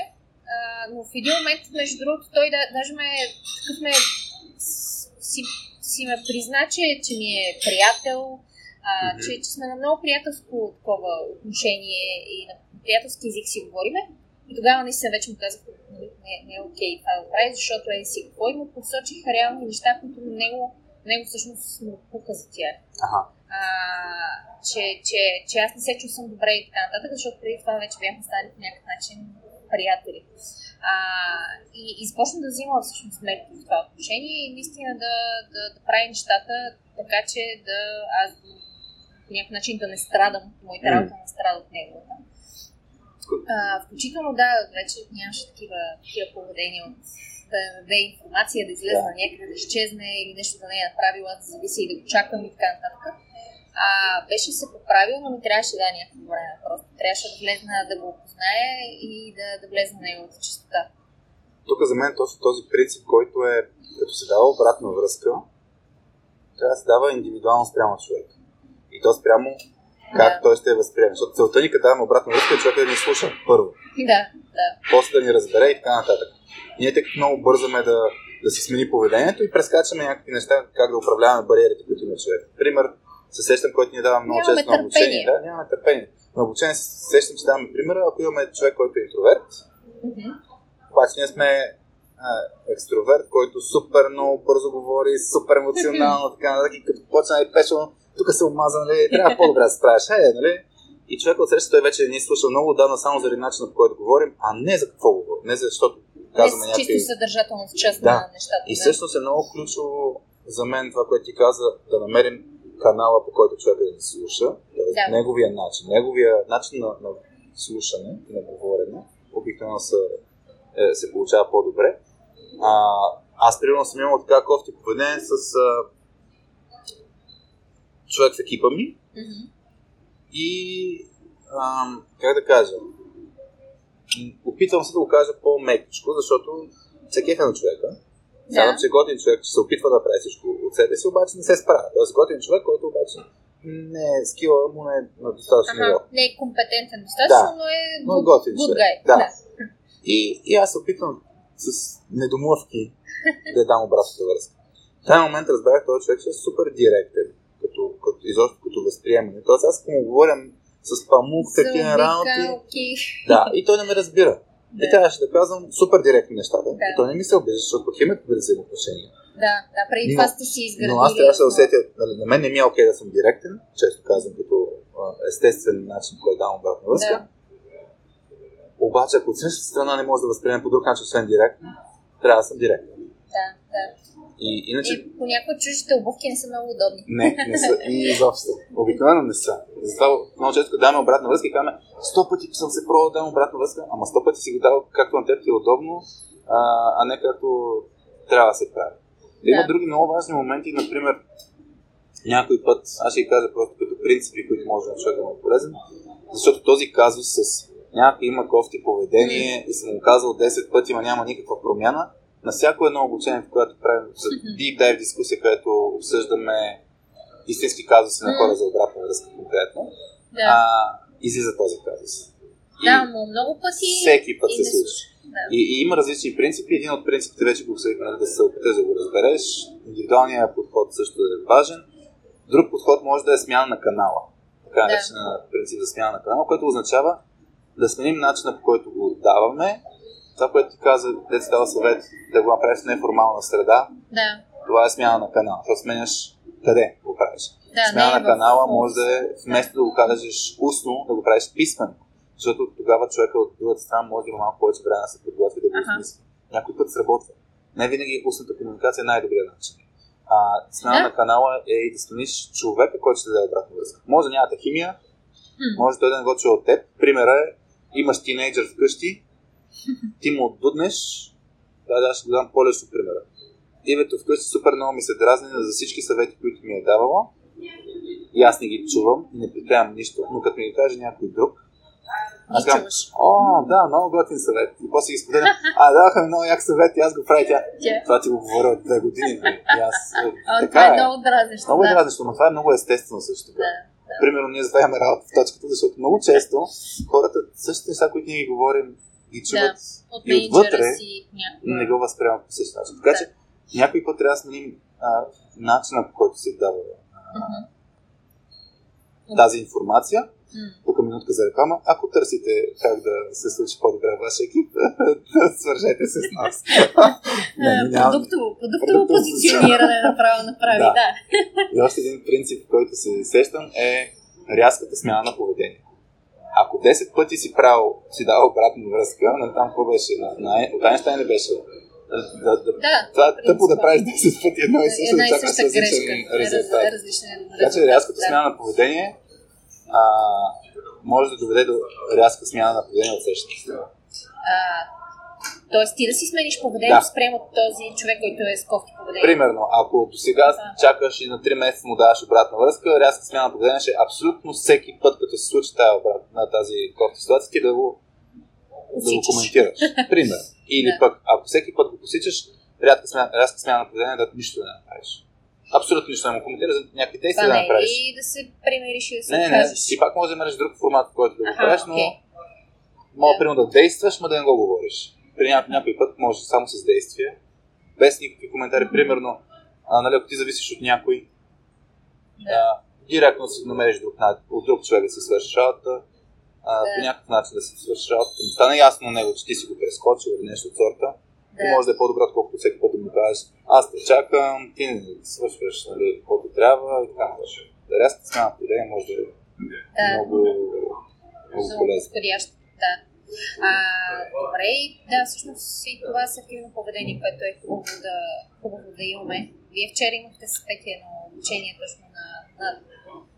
а, но в един момент, между другото, той да, даже ме, такъв ме, си, си ме призна, че, че ми е приятел, а, че, че сме на много приятелско такова отношение и на приятелски език си говориме. И тогава наистина вече му казах, нали, не, не е окей това да го прави, защото е си и му посочих реални неща, които на него, него всъщност му пука за тях. Аха. А, а, че, че, че аз не се чувствам добре и така нататък, защото преди това вече бяхме стали по някакъв начин приятели. А, и, и започна да взима всъщност мерки в това отношение и наистина да, да, да прави нещата така, че да аз по някакъв начин да не страдам, моите работа не страда от неговата. А, включително да, вече нямаше такива, такива поведения от да даде информация, да излезе Да. на някъде, да изчезне или нещо да не е направила, да зависи и да го чакам и така нататък. А, беше се поправил, но ми трябваше да някакво време. Просто трябваше да влезна да го опознае и да, да влезе на неговата чистота. Тук за мен точно този принцип, който е, като се дава обратна връзка, трябва да се дава индивидуално спрямо човек. И то спрямо как Да. той ще я възприеме. Защото целта ни, като даваме обратна връзка, е човека да ни слуша първо. Да, да. после да ни разбере и така нататък. Ние тъй като много бързаме да, да си смени поведението и прескачаме някакви неща, как да управляваме бариерите, които има човек. Пример, се сещам, който ни дава много често на обучение. Да, нямаме търпение. На обучение се сещам, че даваме примера, ако имаме човек, който е интроверт, Мгм. обаче ние сме а, екстроверт, който супер много бързо говори, супер емоционално, така нататък, и като почне да пешо, тук се омаза, нали, трябва по-добре да се справиш, е, нали? И човек от среща той вече ни слушал много отдавна само заради начина по който говорим, а не за какво говорим, не защото казваме Не някакви... чисто съдържателност, част Да. на нещата. И всъщност е много ключово за мен това, което ти каза, да намерим канала, по който човек да ни слуша, т.е. Да. неговия начин, неговия начин на, на слушане и на говорене, обикновено се, е, се получава по-добре. А, аз примерно съм имал така кофти поведение с а, човек в екипа ми Мгм. и ам, как да кажа, опитвам се да го кажа по-мекичко, защото се кефа на човека. Знам, Да. че готин човек, че се опитва да прави всичко от себе си, обаче не се справя. Тоест готин човек, който обаче не е скила му не е на достатъчно ниво. Не е компетентен достатъчно, Да. но е Но good, готин good guy. Да. И, и аз се опитвам с недомлъвки да дам обратната връзка. В този момент разбрах, този човек че е супер директен, като, като, изобщо като възприемане. Тоест аз му говоря с памук, такива работи, Заобикалки. да, и той не ме разбира. И Да. трябваше да казвам супер директни нещата. Да. И той не ми се обижда, защото пък имаме добри взаимоотношения. Да, да, преди Но- това сте си изградили. Но аз трябваше да усетя, нали, на мен не ми е окей да съм директен, често казвам като естествен начин, който давам обратна връзка. Да. Обаче, ако от същата страна не може да възприеме по друг начин, освен директно, трябва да съм директен. Да, да. И иначе И понякога чуждите обувки не са много удобни. не, не са и изобщо. Обикновено не са. Затова много често, даваме обратна връзка, казваме, сто пъти съм се пробвал да дам обратна връзка, ама сто пъти си го дал както на теб ти е удобно, а, а не както трябва да се прави. Да. Има други много важни моменти, например, някой път, аз ще ги кажа просто като принципи, които може на човек да му е полезен, защото този казус с някой има кофти поведение и съм му казал 10 пъти, но няма никаква промяна, на всяко едно обучение, в което правим за deep dive дискусия, където обсъждаме истински казуси на хора за обратна връзка конкретно, Да, а, излиза този казус. И да но много пъти. всеки път и се случва. Да. И, и има различни принципи. Един от принципите вече го обсъдихме, нали, да се опиташ да го разбереш. Индивидуалният подход също е важен. Друг подход може да е смяна на канала. Така Да. наречен принцип за смяна на канала, което означава да сменим начина по който го даваме. Това, което ти каза, ти дава съвет да го направиш в неформална среда, Да, това е смяна на канала. Това сменяш къде го правиш. да. Смяна е на канала може да е вместо да го кажеш устно, да го правиш писмено. Защото тогава човека от другата страна може да има малко повече време да се подготви да го осмисли. Някой път сработва. Не винаги устната комуникация е най-добрият начин. А, смяна Да. на канала е и да смениш човека, който ще даде обратна връзка. Може да нямате химия, може той да не го чуе от теб. Примера е, имаш тинейджър вкъщи, ти му отдуднеш, да, да, ще го дам по-лесно примера. Името вкъщи супер много ми се дразни за всички съвети, които ми е давала. И аз не ги чувам и не предприемам нищо, но като ми ги каже някой друг, аз казвам, о, да, много готин съвет. И после ги споделям, а, даха ми много як съвет и аз го правя тя. Това ти го говоря от две години. нали? И аз, е, така това е е. много дразнещо. Много е да. дразнещо, но това е много естествено също така. Да, Примерно ние затова имаме работа в точката, защото много често хората същите неща, които ние ги говорим, ги чуват От и отвътре си не го възприемат по същия начин. Така Да. че някой път трябва да сменим а, начина по който се дава а, тази информация. Тук минутка за реклама. Ако търсите как да се случи по-добре вашия екип, свържете се с нас. Продуктово, продуктово Продуктово позициониране направо направи, Да. да. И още един принцип, който се сещам е рязката смяна на поведение. Ако 10 пъти си правил, си дал обратна връзка, на там какво беше? На, на, от Айнштайн ли беше? Да, да, да, това е тъпо да правиш 10 пъти едно и също, да чакаш съща различен резултат. Така че рязката да. смяна на поведение а, може да доведе до рязка смяна на поведение от същата страна. А, Тоест ти да си смениш поведението Да. спрямо този човек, който е с кофти поведение. Примерно, ако до сега Да. чакаш и на 3 месеца му даваш обратна връзка, рязка смяна на поведение ще е абсолютно всеки път, като се случи тази, обрат, на тази кофти ситуация, ти да го, да го коментираш. Пример. Или Да. пък, ако всеки път го посичаш, рязка смяна, рязка смяна на поведение, да нищо да не направиш. Абсолютно нищо да му коментираш, за някакви действия да не не е направиш. ли да се примериш и да се Не, не, не, откажеш? ти пак може да имаш друг формат, който да го Аха, правиш, но окей. мога Да. примерно да действаш, ма да не го говориш. При някой, някой път може само с действие, без никакви коментари. Примерно, а, нали, ако ти зависиш от някой, Да. а, директно си намериш друг, от друг човек да си свършиш работа, а, Да. по някакъв начин да си свършиш работа, да му стане ясно на него, че ти си го прескочил или нещо от сорта, Да. може да е по-добре, отколкото всеки път да му кажеш, аз те чакам, ти не свършваш, нали, каквото трябва и така нататък. Да рязка смяна на поведение може да е Да. много, много полезно. Да. А, добре, да, всъщност и това активно поведение, което е хубаво да, хубаво да имаме. Вие вчера имахте с Пети едно обучение точно на, на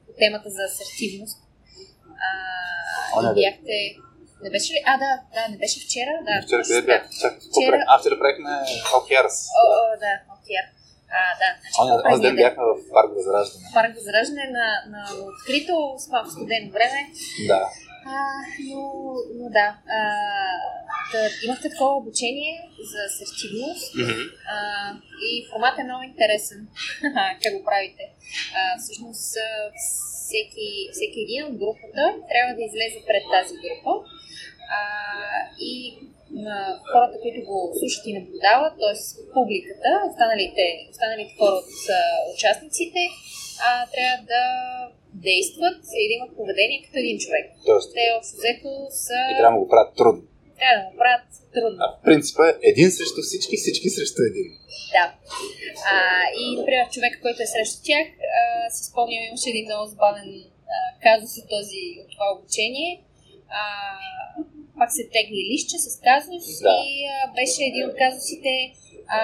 по темата за асертивност. А, О, и бяхте... Не беше ли? А, да, да, не беше вчера. Да, Вчера къде бях? Какво Вчера-? А, вчера правихме Океарс. О, о, да, окей. А, да. Значи, Оня- Онзи ден бяхме в парк Възраждане. Парк Възраждане на, на открито с малко студено време. Да. А, но, но да, а, да, имахте такова обучение за асертивност а, и формат е много интересен. как го правите? А, всъщност всеки, всеки един от групата трябва да излезе пред тази група а, и на хората, които го слушат и наблюдават, т.е. публиката, останалите, останалите хора от а, участниците, а, трябва да действат и да имат поведение като един човек. Тоест, Те общо взето са... и трябва да го правят трудно. Трябва да го правят трудно. А в принципа е един срещу всички, всички срещу един. Да. А, и, например, човек, който е срещу тях, а, си спомням, имаше един много забавен казус от, този, от това обучение. А, пак се тегли лище с казус Да. и а, беше един от казусите а,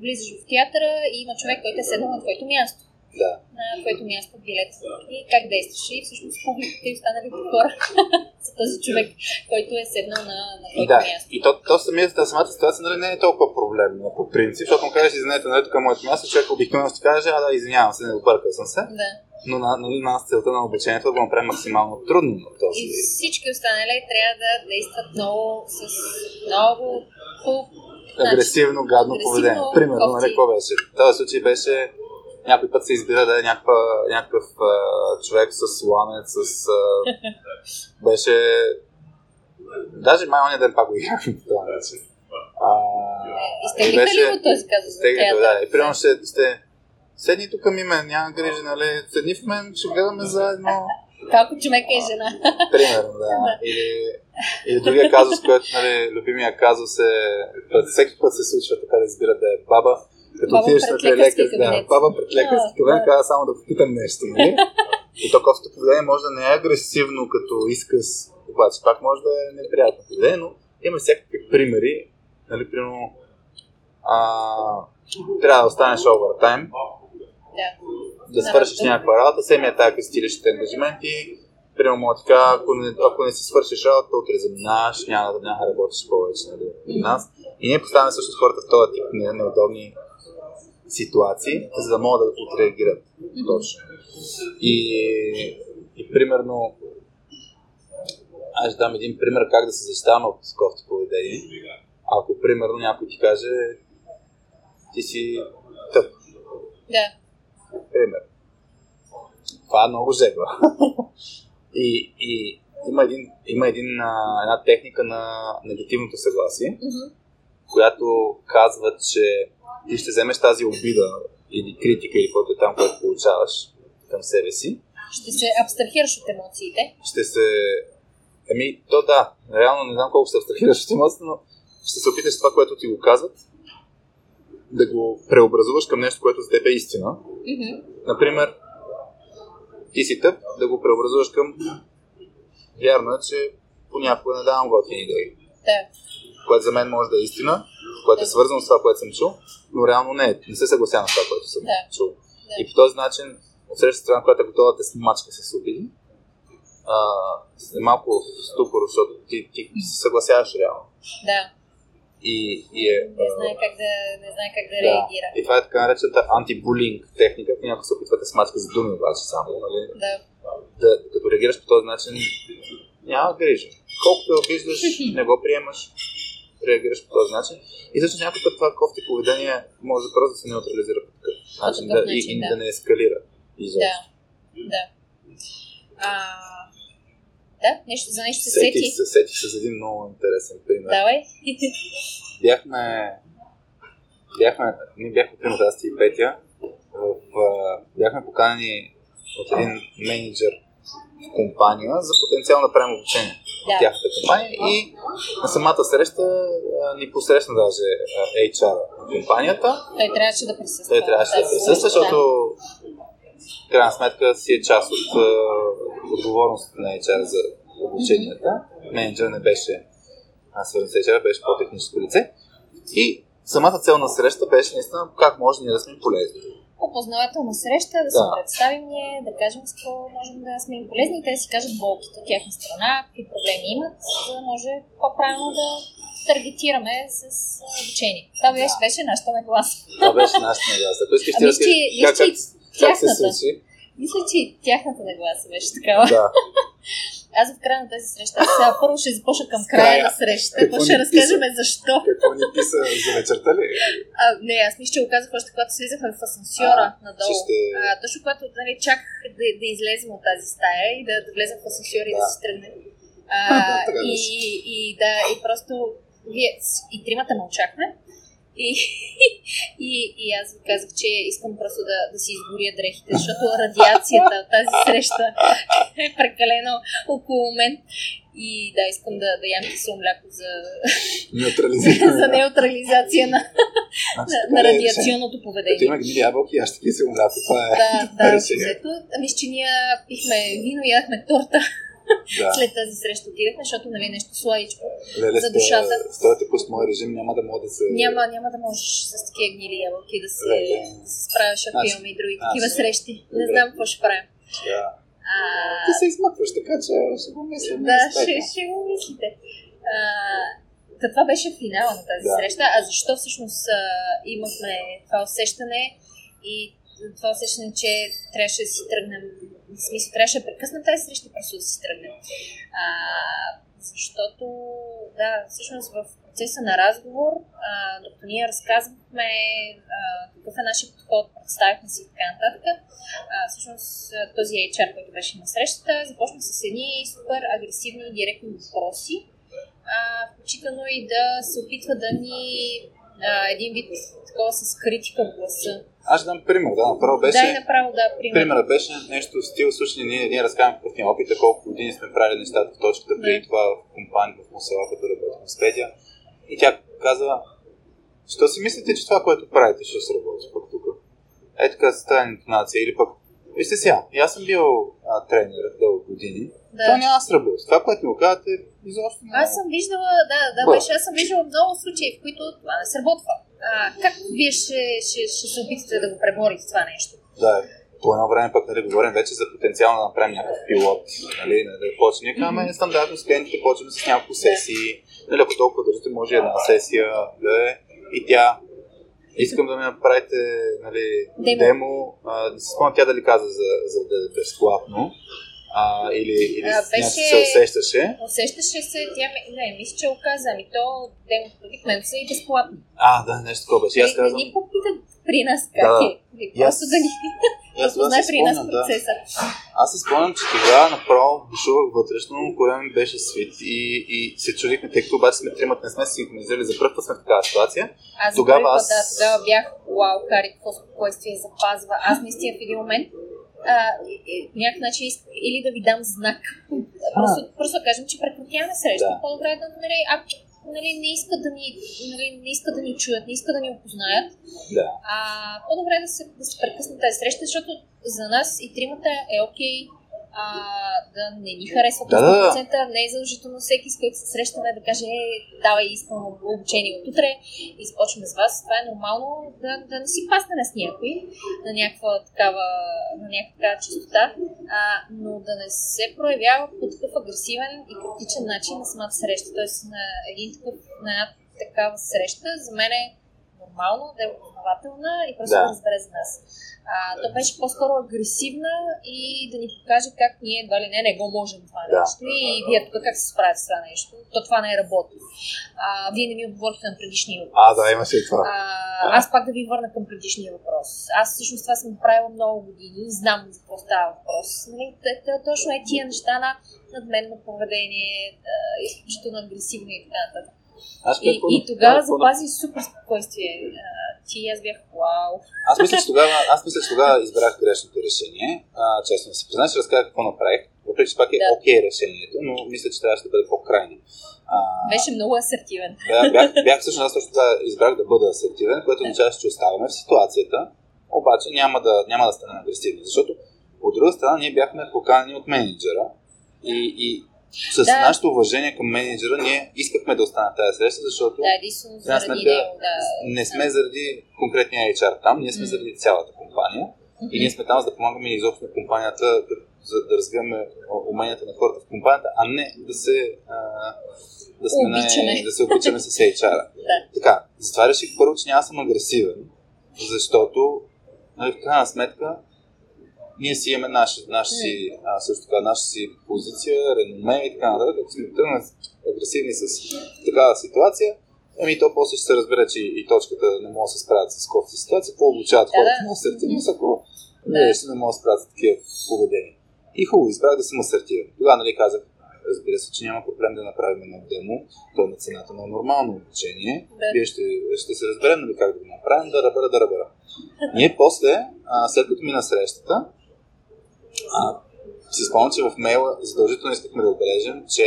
влизаш в театъра и има човек, който е седнал на твоето място. Да. На твоето място билет. И как действаш? И всъщност публиката и останалите хора са този човек, който е седнал на, на И твоето да, място. и то, то самата, самата ситуация нали, не е толкова проблемна по принцип, защото му кажеш, извинете, нали, тук е моето място, човек обикновено ще каже, а да, извинявам се, не объркал съм се. Да. Но на, нали, нас целта на обучението е да го направим максимално трудно на този. И всички останали трябва да действат много с много хубав агресивно, гадно агресивно, поведение. Примерно, нали, какво беше? В този случай беше някой път се избира да е някаква, някакъв а, човек с ламец, с... А, беше... Даже май оня ден пак го играхме по този начин. А, и Изтеглихте ли го този казус? театър? да. И примерно ще сте... Седни тук ми мен, няма грижи, нали? Седни в мен, ще гледаме заедно. Колко човека е жена. Примерно, да. Или, или другия казус, който, нали, любимия казус е, всеки път се случва така да избира да е баба, като отидеш лекарския лекар, да, баба пред лекарски кабинет, да. казва само да попитам нещо, нали? И то кофто поведение може да не е агресивно като изказ, обаче пак може да е неприятно поведение, но има всякакви примери, нали, примерно, а, трябва да останеш овертайм, Да. да свършиш някаква работа, семия тази стилищите ангажименти, примерно му е така, ако не, ако не си свършиш работа, утре заминаваш, няма да няма да работиш повече нали, при нас. И ние поставяме също хората в този тип не- неудобни ситуации, за да могат да отреагират точно. И, и примерно, аз ще дам един пример как да се защитаваме от кофти поведение. Ако примерно някой ти каже, ти си тъп, Да. пример. Това е много жегва. и, и има, един, има един, една техника на негативното съгласие, Мгм. която казва, че ти ще вземеш тази обида или критика или каквото е там, което получаваш към себе си Ще се абстрахираш от емоциите. ще се... Ами, то да, реално не знам колко се абстрахираш от емоцията, но ще се опиташ това, което ти го казват, да го преобразуваш към нещо, което за теб е истина. Мгм. Например, ти си тъп, да го преобразуваш към вярно е, че понякога не давам готини идеи. Да. Което за мен може да е истина, което е свързано с това, което съм чул, но реално не е. Не се съгласявам с това, което съм Да. чул. Да. И по този начин, от среща страна, която е готова да те смачка с обиди, а, е малко ступор, защото ти, ти се съгласяваш реално. Да. И, и е, Не знае как да, не знае как да, да. реагира. И това е така наречената антибулинг техника, някой се опитва да смачка с думи, обаче само. Нали? Да. да, като реагираш по този начин, няма грижа. Колкото я обиждаш, не го приемаш, реагираш по този начин. И също някой път това кофти поведение може просто да се неутрализира по такъв начин, да, и, начин, и да. да не ескалира. Изобщо. Да. Да. А, да, нещо, за нещо се Сетих сети. се, сетих се с един много интересен пример. Давай. Бяхме, бяхме, ние бяхме, примерно, аз и Петя, в, бяхме поканени от един менеджер компания за потенциално да правим обучение Да. в тяхната компания и на самата среща а, ни посрещна даже а, HR на компанията. Той трябваше да присъства. Той трябваше да тази присъства, защото в крайна сметка си е част от а, отговорността на HR за обученията. Менеджер не беше свързан с HR, беше по-техническо лице. И самата цел на среща беше наистина как може ние да сме полезни. Опознавателна среща, да се Да. представим ние, да кажем с какво можем да сме им полезни и те да си кажат болките от тяхна страна, какви проблеми имат, за да може по-правилно да таргетираме с обучение. Това беше, беше нашата нагласа. Това беше нашата нагласа. Ако искаш ти Ами, разкажеш как, как, как се случи. Мисля, че тяхната нагласа беше такава. Да. Аз в края на тази среща, сега първо ще започна към края на срещата, Какво ще разкажем защо. Какво ни писа за вечерта ли? А, не, аз мисля, че го казах още когато слизахме в асансьора А, надолу. сте- А, точно когато нали, чаках да, да излезем от тази стая и да, да влезем в асансьора и да Да. си тръгнем. Да, А, и, беше. и, да, и просто вие и тримата мълчахме. И, и, и аз ви казах, че искам просто да, да си изгоря дрехите, защото радиацията тази среща е прекалено около мен. И да, искам да, да ям кисело мляко за, Неутрализиране. за неутрализация на, Значи, на, на е радиационното Като поведение. има гнили ябълки, аз ще кисело мляко. Това е Да, да, решение. Ами, че ние пихме вино ядахме торта Да. след тази среща. Отидахме, защото нали нещо сладичко. Леле, за душата. С този мой режим няма да мога да се... Няма, няма да можеш с такива гнили ябълки да се, Леле. да се справяш, ако Аз- имаме и други аз- такива срещи. Не Добре. знам какво ще правим. Да. А, Ти се измъкваш, така че ще го мисля. да, ще, ще го мислите. А, това беше финала на тази Да. среща. А защо всъщност а, имахме това усещане и това усещане, че трябваше да си тръгнем, в смисъл, трябваше да прекъснем тази среща и просто да си тръгнем. А, защото, да, всъщност в процеса на разговор, а, докато ние разказвахме а, какъв е нашия подход, представихме си и така нататък, а, всъщност този HR, който беше на срещата, започна с едни супер агресивни и директни въпроси, а, включително и да се опитва да ни а, един вид такова с критика в гласа. Аз ще дам пример. Да, направо беше... Дай направо да, пример. Примерът беше нещо в стил, слушай, ние, ние разказваме какъв ни опит, колко години сме правили нещата в точката, преди Да. това в компания, в Мусела, като работим с Петя. И тя казва, що си мислите, че това, което правите, ще сработи пък тук? Е така с тази интонация или пък Вижте сега, и аз съм бил а, тренер дълго години. Да. То няма да сработи. Това, което ми казвате, изобщо не Аз съм виждала, да, да, беше, аз съм виждала много случаи, в които това не сработва. А, как вие ще, ще, ще се опитате да го преборите това нещо? Да, по едно време пък нали, говорим вече за потенциално да направим някакъв пилот. Нали, да почне. Ние казваме стандартно с клиентите, почваме с няколко сесии. Нали, ако толкова държите, може една сесия да е. И тя Искам да ми направите нали, Демо. демо. А, не се спомням тя дали каза за, за да е безплатно. А, или или А, беше- се усещаше. Усещаше се, тя ми, не, мисля, че го каза, ами то демото обикновено са и безплатни. А, да, нещо такова беше. Аз Не- не казвам, ни попита при нас как Да, е. Просто да ни си при нас да. процеса. Аз се спомням, че тогава направо бушувах вътрешно, коя ми беше свит и, и се чудихме, тъй като обаче сме тримата, не сме синхронизирали за първ път сме в такава ситуация. Аз Тогава аз- да, тогава бях, вау, Кари, какво спокойствие запазва. Аз наистина в един момент а, и- и по някакъв начин иска, или да ви дам знак. Просто, просто да кажем, че прекратяваме среща. Да. По-добре е да, нали, а, нали, не искат да ни, нали, не искат да ни чуят, не искат да ни опознаят. Да. А, по-добре е да се, да се прекъсне тази среща, защото за нас и тримата е окей а, да не ни харесват Да, на да, да. 100%, не е задължително всеки, с който се срещаме да каже, е, давай, искам обучение от утре и започваме с вас. Това е нормално да, да не си паснем с някой на някаква такава, на някаква такава чистота, а, но да не се проявява по такъв агресивен и критичен начин на самата среща. Тоест на един такъв, на една такава среща, за мен е нормално, да е опознавателна и просто Да. да разбере за нас. А, то беше по-скоро агресивна и да ни покаже как ние едва ли не не го можем това Да. нещо и вие тук как се справяте с това нещо. То това не е работи. А, вие не ми отговорихте на предишния въпрос. А, да, имаше и това. А, аз пак да ви върна към предишния въпрос. Аз всъщност това съм правила много години и знам за какво става въпрос. Нали? Точно е тия неща на надменно поведение, изключително агресивно и така нататък. Аз, И, и тогава запази супер спокойствие. Ти и аз бях вау. Аз мисля, че тогава, аз мисля, че тогава избрах грешното решение. А, честно да се призна, че разказах какво направих. Въпреки, че пак е Да. окей решението, но мисля, че трябваше да бъде по-крайно. А, Беше много асертивен. бях, бях, бях всъщност аз точно избрах да бъда асертивен, което означава, че оставяме в ситуацията, обаче няма да, няма да станем агресивни, защото от друга страна ние бяхме поканени от менеджера и, и с Да. нашето уважение към менеджера ние искахме да остане тази среща, защото Да, заради сметка, него. Да. не сме заради конкретния HR там, ние сме Мгм. заради цялата компания и ние сме там за да помагаме изобщо на компанията, за да развиваме уменията на хората в компанията, а не да се а, да, сме Обичаме. да се обичаме с HR-а. Да. Така, затова реших първо, че няма съм агресивен, защото нали, в крайна сметка ние си имаме наша, наша си, а, също така, наша си позиция, реноме и така нататък. Ако сме тръгнали агресивни с такава ситуация, ами то после ще се разбере, че и точката не може да се справят с кофти ситуация, какво обучават Да, хората на асертивност, ако не, ще не може да справят с такива поведения. И хубаво, избрах да съм асертивен. Тогава, нали, казах, разбира се, че няма проблем да направим едно демо, то е на цената на нормално обучение. Да. Вие ще, ще се разберем, нали, как да го направим, да ръбъра, да ръбъра. Ние после, а, след като мина срещата, а, си спомням, че в мейла задължително искахме да отбележим, че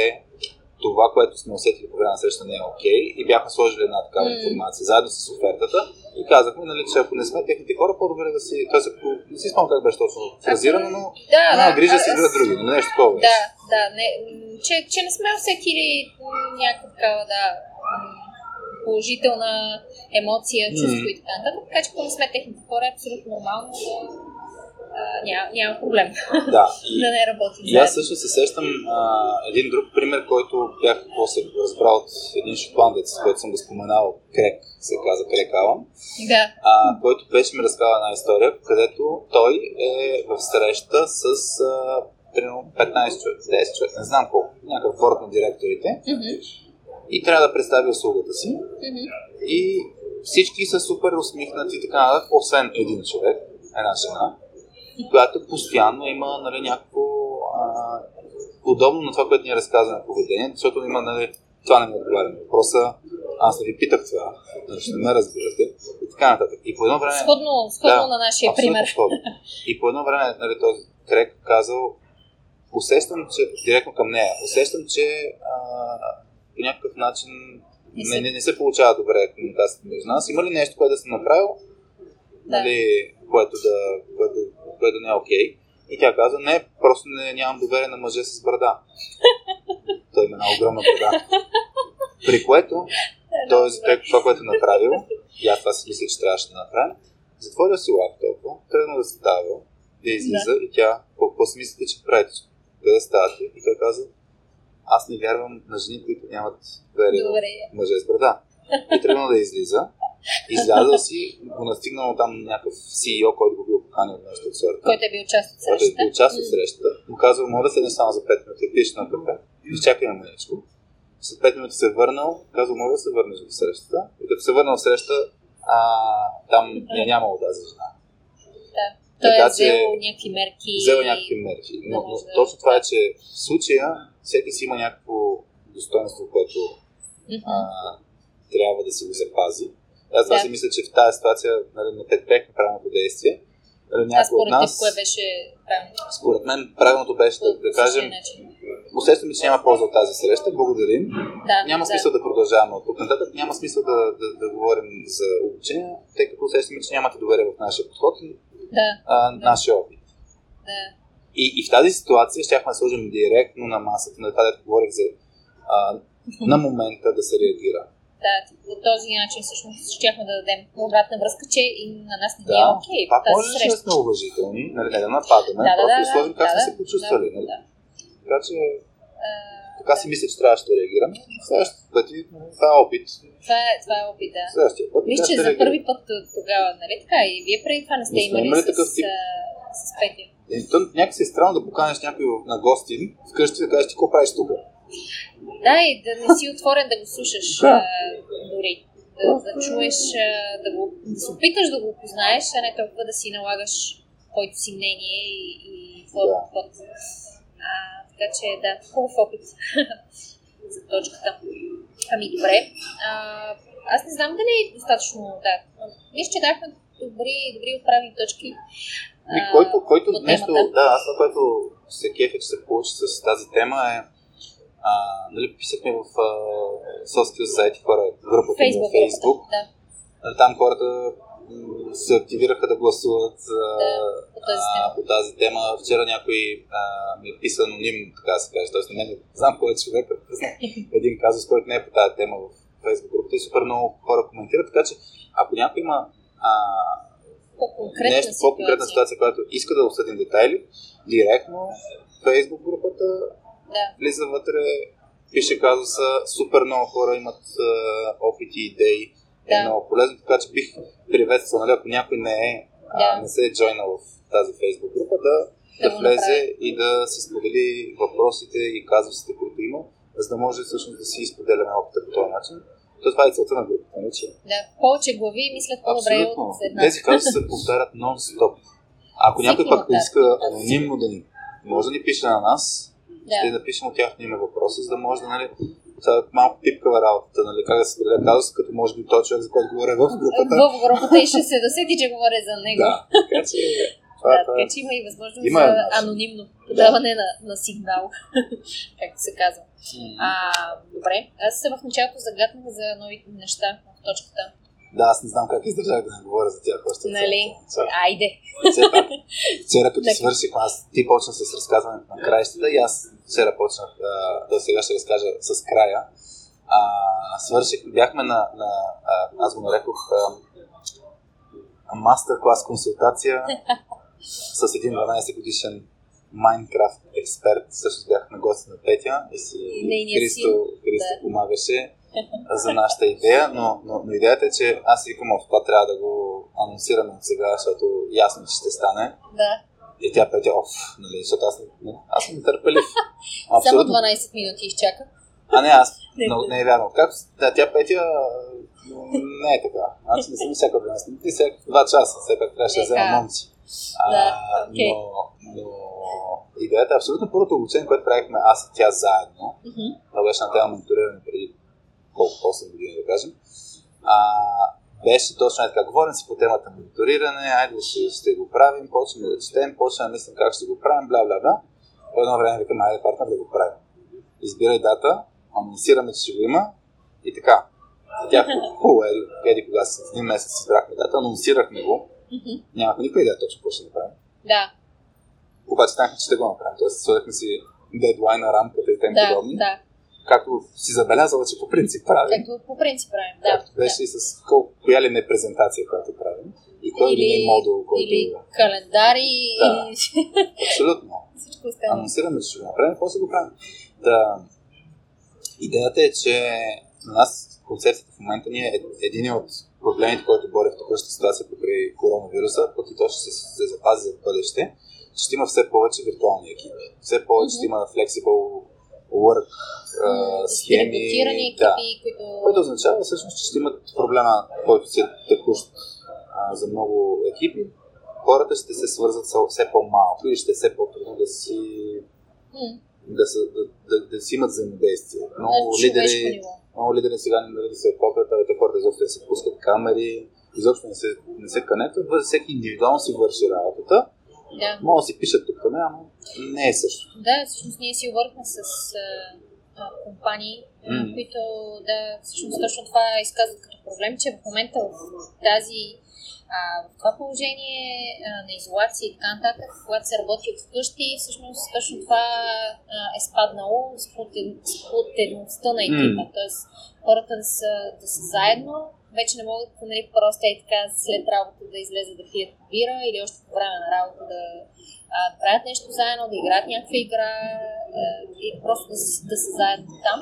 това, което сме усетили по време на среща не е окей и бяхме сложили една такава информация заедно с офертата и казахме, нали, че ако не сме техните хора, по-добре да си... Тоест, ако не си спомням как беше точно фразирано, но Да, да, грижа аз- си изберат други, но нещо такова. Да, да, не, че, че не сме усетили някаква такава, да, положителна емоция, чувство Мгм. и така нататък. Така че, ако не сме техните хора, е абсолютно нормално. А, няма, няма проблем Да. И, да не работим. И аз също се сещам а, един друг пример, който бях после разбрал от един шотландец, който съм го споменал, Крек, се каза Крек Алън, Да, а, който беше ми разказал една история, където той е в среща с а, примерно 15 човек, 10 човек, не знам колко, някакъв борт на директорите Мгм, и трябва да представи услугата си мгм. и всички са супер усмихнати и така нататък, освен един човек, една жена, която постоянно има нали, някакво а, подобно на това, което ние разказваме поведение, защото има нали, това не ми отговаря на въпроса, аз не ви питах това, значи не ме разбирате и така нататък. И по едно време... Сходно, сходно Да, на нашия пример. сходно. И по едно време нали, този Крек казал, усещам, че, директно към нея, усещам, че а, по някакъв начин Не не, не се получава добре комуникацията между нас. Има ли нещо, което да съм направил, Да. нали, което, да, което, което не е окей? И тя каза, не, просто не, нямам доверие на мъже с брада. Той има една огромна брада. При което той за тъй- това, което е направил, и аз това си мисля, че трябваше да направя, затворил си лаптопа, тръгнал да става, да излиза и тя, какво си мислите, че правите? Къде ставате? И той каза, аз не вярвам на жени, които нямат доверие в мъже с брада. И тръгнал да излиза. Излязъл си, го настигнал там някакъв CEO, който го бил поканил нещо от сорта. Който е бил част от Който е срещата. бил част от срещата. Му казал, моля да седне само за 5 минути, пиеш на кафе. Изчакай на мъничко. След 5 минути се е върнал, казал, моля да се върнеш в срещата. И като се върнал в среща, а, там я нямало тази жена. Да. Той Така е че- взел някакви мерки. Взела някакви мерки. Но, но да- точно това е, че в случая всеки си има някакво достоинство, което Мгм. а, трябва да си го запази. Аз това Да. си мисля, че в тази ситуация нали, не предприехме правилното действие Нали, А от според теб, нас, кое беше правилно? според мен, правилното беше да, да кажем, усещаме, че няма полза от тази среща, благодарим. Да, Няма да. смисъл да продължаваме от тук нататък, няма смисъл да, да, да говорим за обучение, тъй като усещаме, че нямате доверие в нашия подход и Да, а, нашия опит. да. И, и в тази ситуация щяхме да сложим директно на масата, на това, дето говорих за а, на момента да се реагира. Да, по този начин всъщност щяхме да дадем обратна връзка, че и на нас не е Да, окей. пак тази може да сме уважителни, нали, не да нападаме, Да, да, просто да, да сложим да, как да, сме да, се почувствали. да, нали? да. Така че А, така си мисля, че трябваше да реагирам. Следващия път и това е опит. Това е, това е опит, да. Следващия път. Мисля, че ще за първи път тогава, нали така? И вие преди това не сте имали с, такъв тип. а, с Петя. И то някакси е странно да поканеш някой на гости вкъщи да кажеш ти какво правиш тук. Да, и да не си отворен да го слушаш Да. дори. Да, да чуеш, да, го, да се опиташ да го познаеш, а не толкова да си налагаш твоето си мнение и, и твой Да. подход. А, така че, да, хубав опит за точката. Ами, добре. А, аз не знам дали е достатъчно, да. Мисля, че дахме добри, добри отправни точки. И който, който нещо, да, аз това, което се кефе, че се получи с тази тема е а, нали, писахме в за заети хора групата на Фейсбук. Да, Там хората се активираха да гласуват а, по тази а, тема. по тази тема. Вчера някой а, ми е писа аноним, така да се каже. Тоест, на мен знам кой е човек, един казус, който не е по тази тема в Фейсбук групата и супер много хора коментират. Така че, ако някой има а, По-конкретна нещо, по-конкретна ситуация, която иска да обсъдим детайли, директно Фейсбук групата Да. влиза вътре, пише казуса, супер много хора имат а, опити и идеи. Е Да. много полезно, така че бих приветствал, нали, ако някой не е, а, Да. не се е джойнал в тази Фейсбук група, да, Да да, влезе и да си сподели въпросите и казусите, които има, за да може всъщност да си изподеляме опита по този начин. То това е целта на групата, нали, че Да, повече глави мислят по-добре от една. Тези казуси се повтарят нон-стоп. Ако някой пък иска анонимно да ни може да ни пише на нас, ще Да. напишем от тяхно име въпроса, за да може да, нали, това е малко пипкава работата, нали, как да се споделя казус, като може би този човек, за който говоря в групата. В групата и ще се досети, че говоря за него. Да, така че това, Да, това така е. че има и възможност Има за анонимно подаване на, на сигнал, както се казва. А, добре, аз в началото загаднах за нови неща в точката. Да, аз не знам как издържах да не говоря за тях още. Нали? Сега, Айде! Пак, вчера като Нека. свърших, аз ти почна с разказването на краищата и аз вчера почнах, а, да сега ще разкажа с края. А, свърших, бяхме на, на а, аз го нарекох мастер-клас консултация с един 12 годишен Майнкрафт експерт. Също бях на гости на Петя и си Христо. Христо Да. помагаше за нашата идея, но, но, но идеята е, че аз викам, «О, това трябва да го анонсираме от сега, защото ясно, че ще стане. Да, И тя Петя, оф, нали, защото аз, аз съм нетърпелив. само Абсолютно. 12 минути изчака. А не, аз, Не. но, не е вярно. Как, да, тя Петя не е така. Аз не съм всяка 12 минути, всяка 2 часа, все пак трябваше да взема Еха. момци. А, Да, окей. но, но идеята е абсолютно първото обучение, което правихме аз и тя заедно. Мгм. Това беше на тема менториране преди колко 8 години, да кажем. А, беше точно е така. Говорим си по темата менториране, айде ще, ще го правим, почваме да четем, почваме да мислим как ще го правим, бла бла бла. По едно време викам, айде партнер да го правим. Избирай дата, анонсираме, че ще го има и така. Тя хубаво, еди, еди кога си, един месец избрахме дата, анонсирахме го, Мгм. нямахме никаква идея точно какво ще направим. Да, Обаче знаехме, че ще го направим. Тоест, сложихме си дедлайна, рамката и тем да, подобни. да. Както си забелязала, че по принцип правим. Както по принцип правим, да. Както беше и с колко, коя ли не презентация, която правим. И кой ли не модул, който... Или календари, Да. или Абсолютно. всичко останало. Анонсираме, че ще го направим, после го правим. Да. Идеята е, че на нас концепцията в момента ни е един от проблемите, който боря в такъваща ситуация покрай коронавируса, пък и то ще се, се запази за бъдеще, ще има все повече виртуални екипи. Все повече ще има flexible work а, схеми. Екипи, Да. които... Което означава всъщност, че ще имат проблема, който си е текущ а, за много екипи. Хората ще се свързват все по-малко и ще е все по-трудно да си, М, да, са, да, да, да си имат взаимодействие. Много човешко лидери, много лидери сега не нали да се копят, а те хората изобщо да се пускат камери, изобщо не се, не се канетват, всеки индивидуално си върши работата. Да. Мога да си пишат тук, там, ама не е също. Да, всъщност ние си говорихме с а, компании, Мгм. които да, всъщност точно това изказват като проблем, че в момента в тази а, в това положение а, на изолация и така нататък, когато се работи от вкъщи, всъщност точно това а, е спаднало сплотен- сплотеността на екипа. М. Тоест хората да са, да са заедно, вече не могат нали, просто и така след работа да излезат да пият бира или още по време на работа да а, да правят нещо заедно, да играят някаква игра а, и просто да, да са заедно там.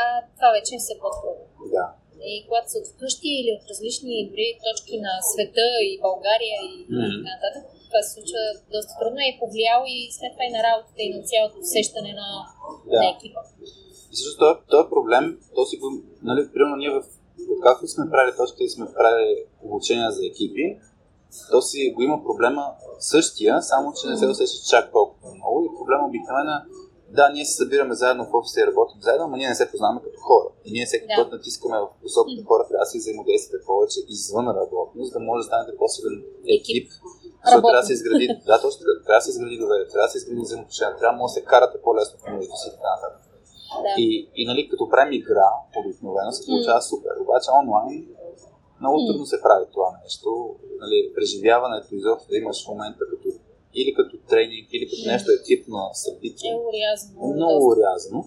А, това вече е все по-трудно. Да. И когато са от вкъщи или от различни дори точки на света и България и така нататък, това се случва доста трудно и е повлияло и след това и на работата и на цялото усещане на, Да. на екипа. И всъщност този, този проблем, то си го, нали, примерно ние в, откакто сме правили точката и сме правили обучения за екипи, то си го има проблема същия, само че не се усеща чак толкова много. И проблема обикновено е, да, ние се събираме заедно в офиса и работим заедно, но ние не се познаваме като хора. И ние всеки Да. път натискаме в посоката хора, трябва да си взаимодействате повече извън работно, за да може да станете по-силен екип. Защото трябва да се изгради, да, точно трябва да се изгради доверие, трябва да се изгради взаимоотношения, трябва да може да се карате по-лесно помежду си и така нататък. Да. И, и нали, като правим игра, обикновено се получава супер. Обаче онлайн много М. трудно се прави това нещо. Нали, преживяването изобщо да имаш в момента като или като тренинг, или като нещо екипно събитие. Е урязано. е много урязано.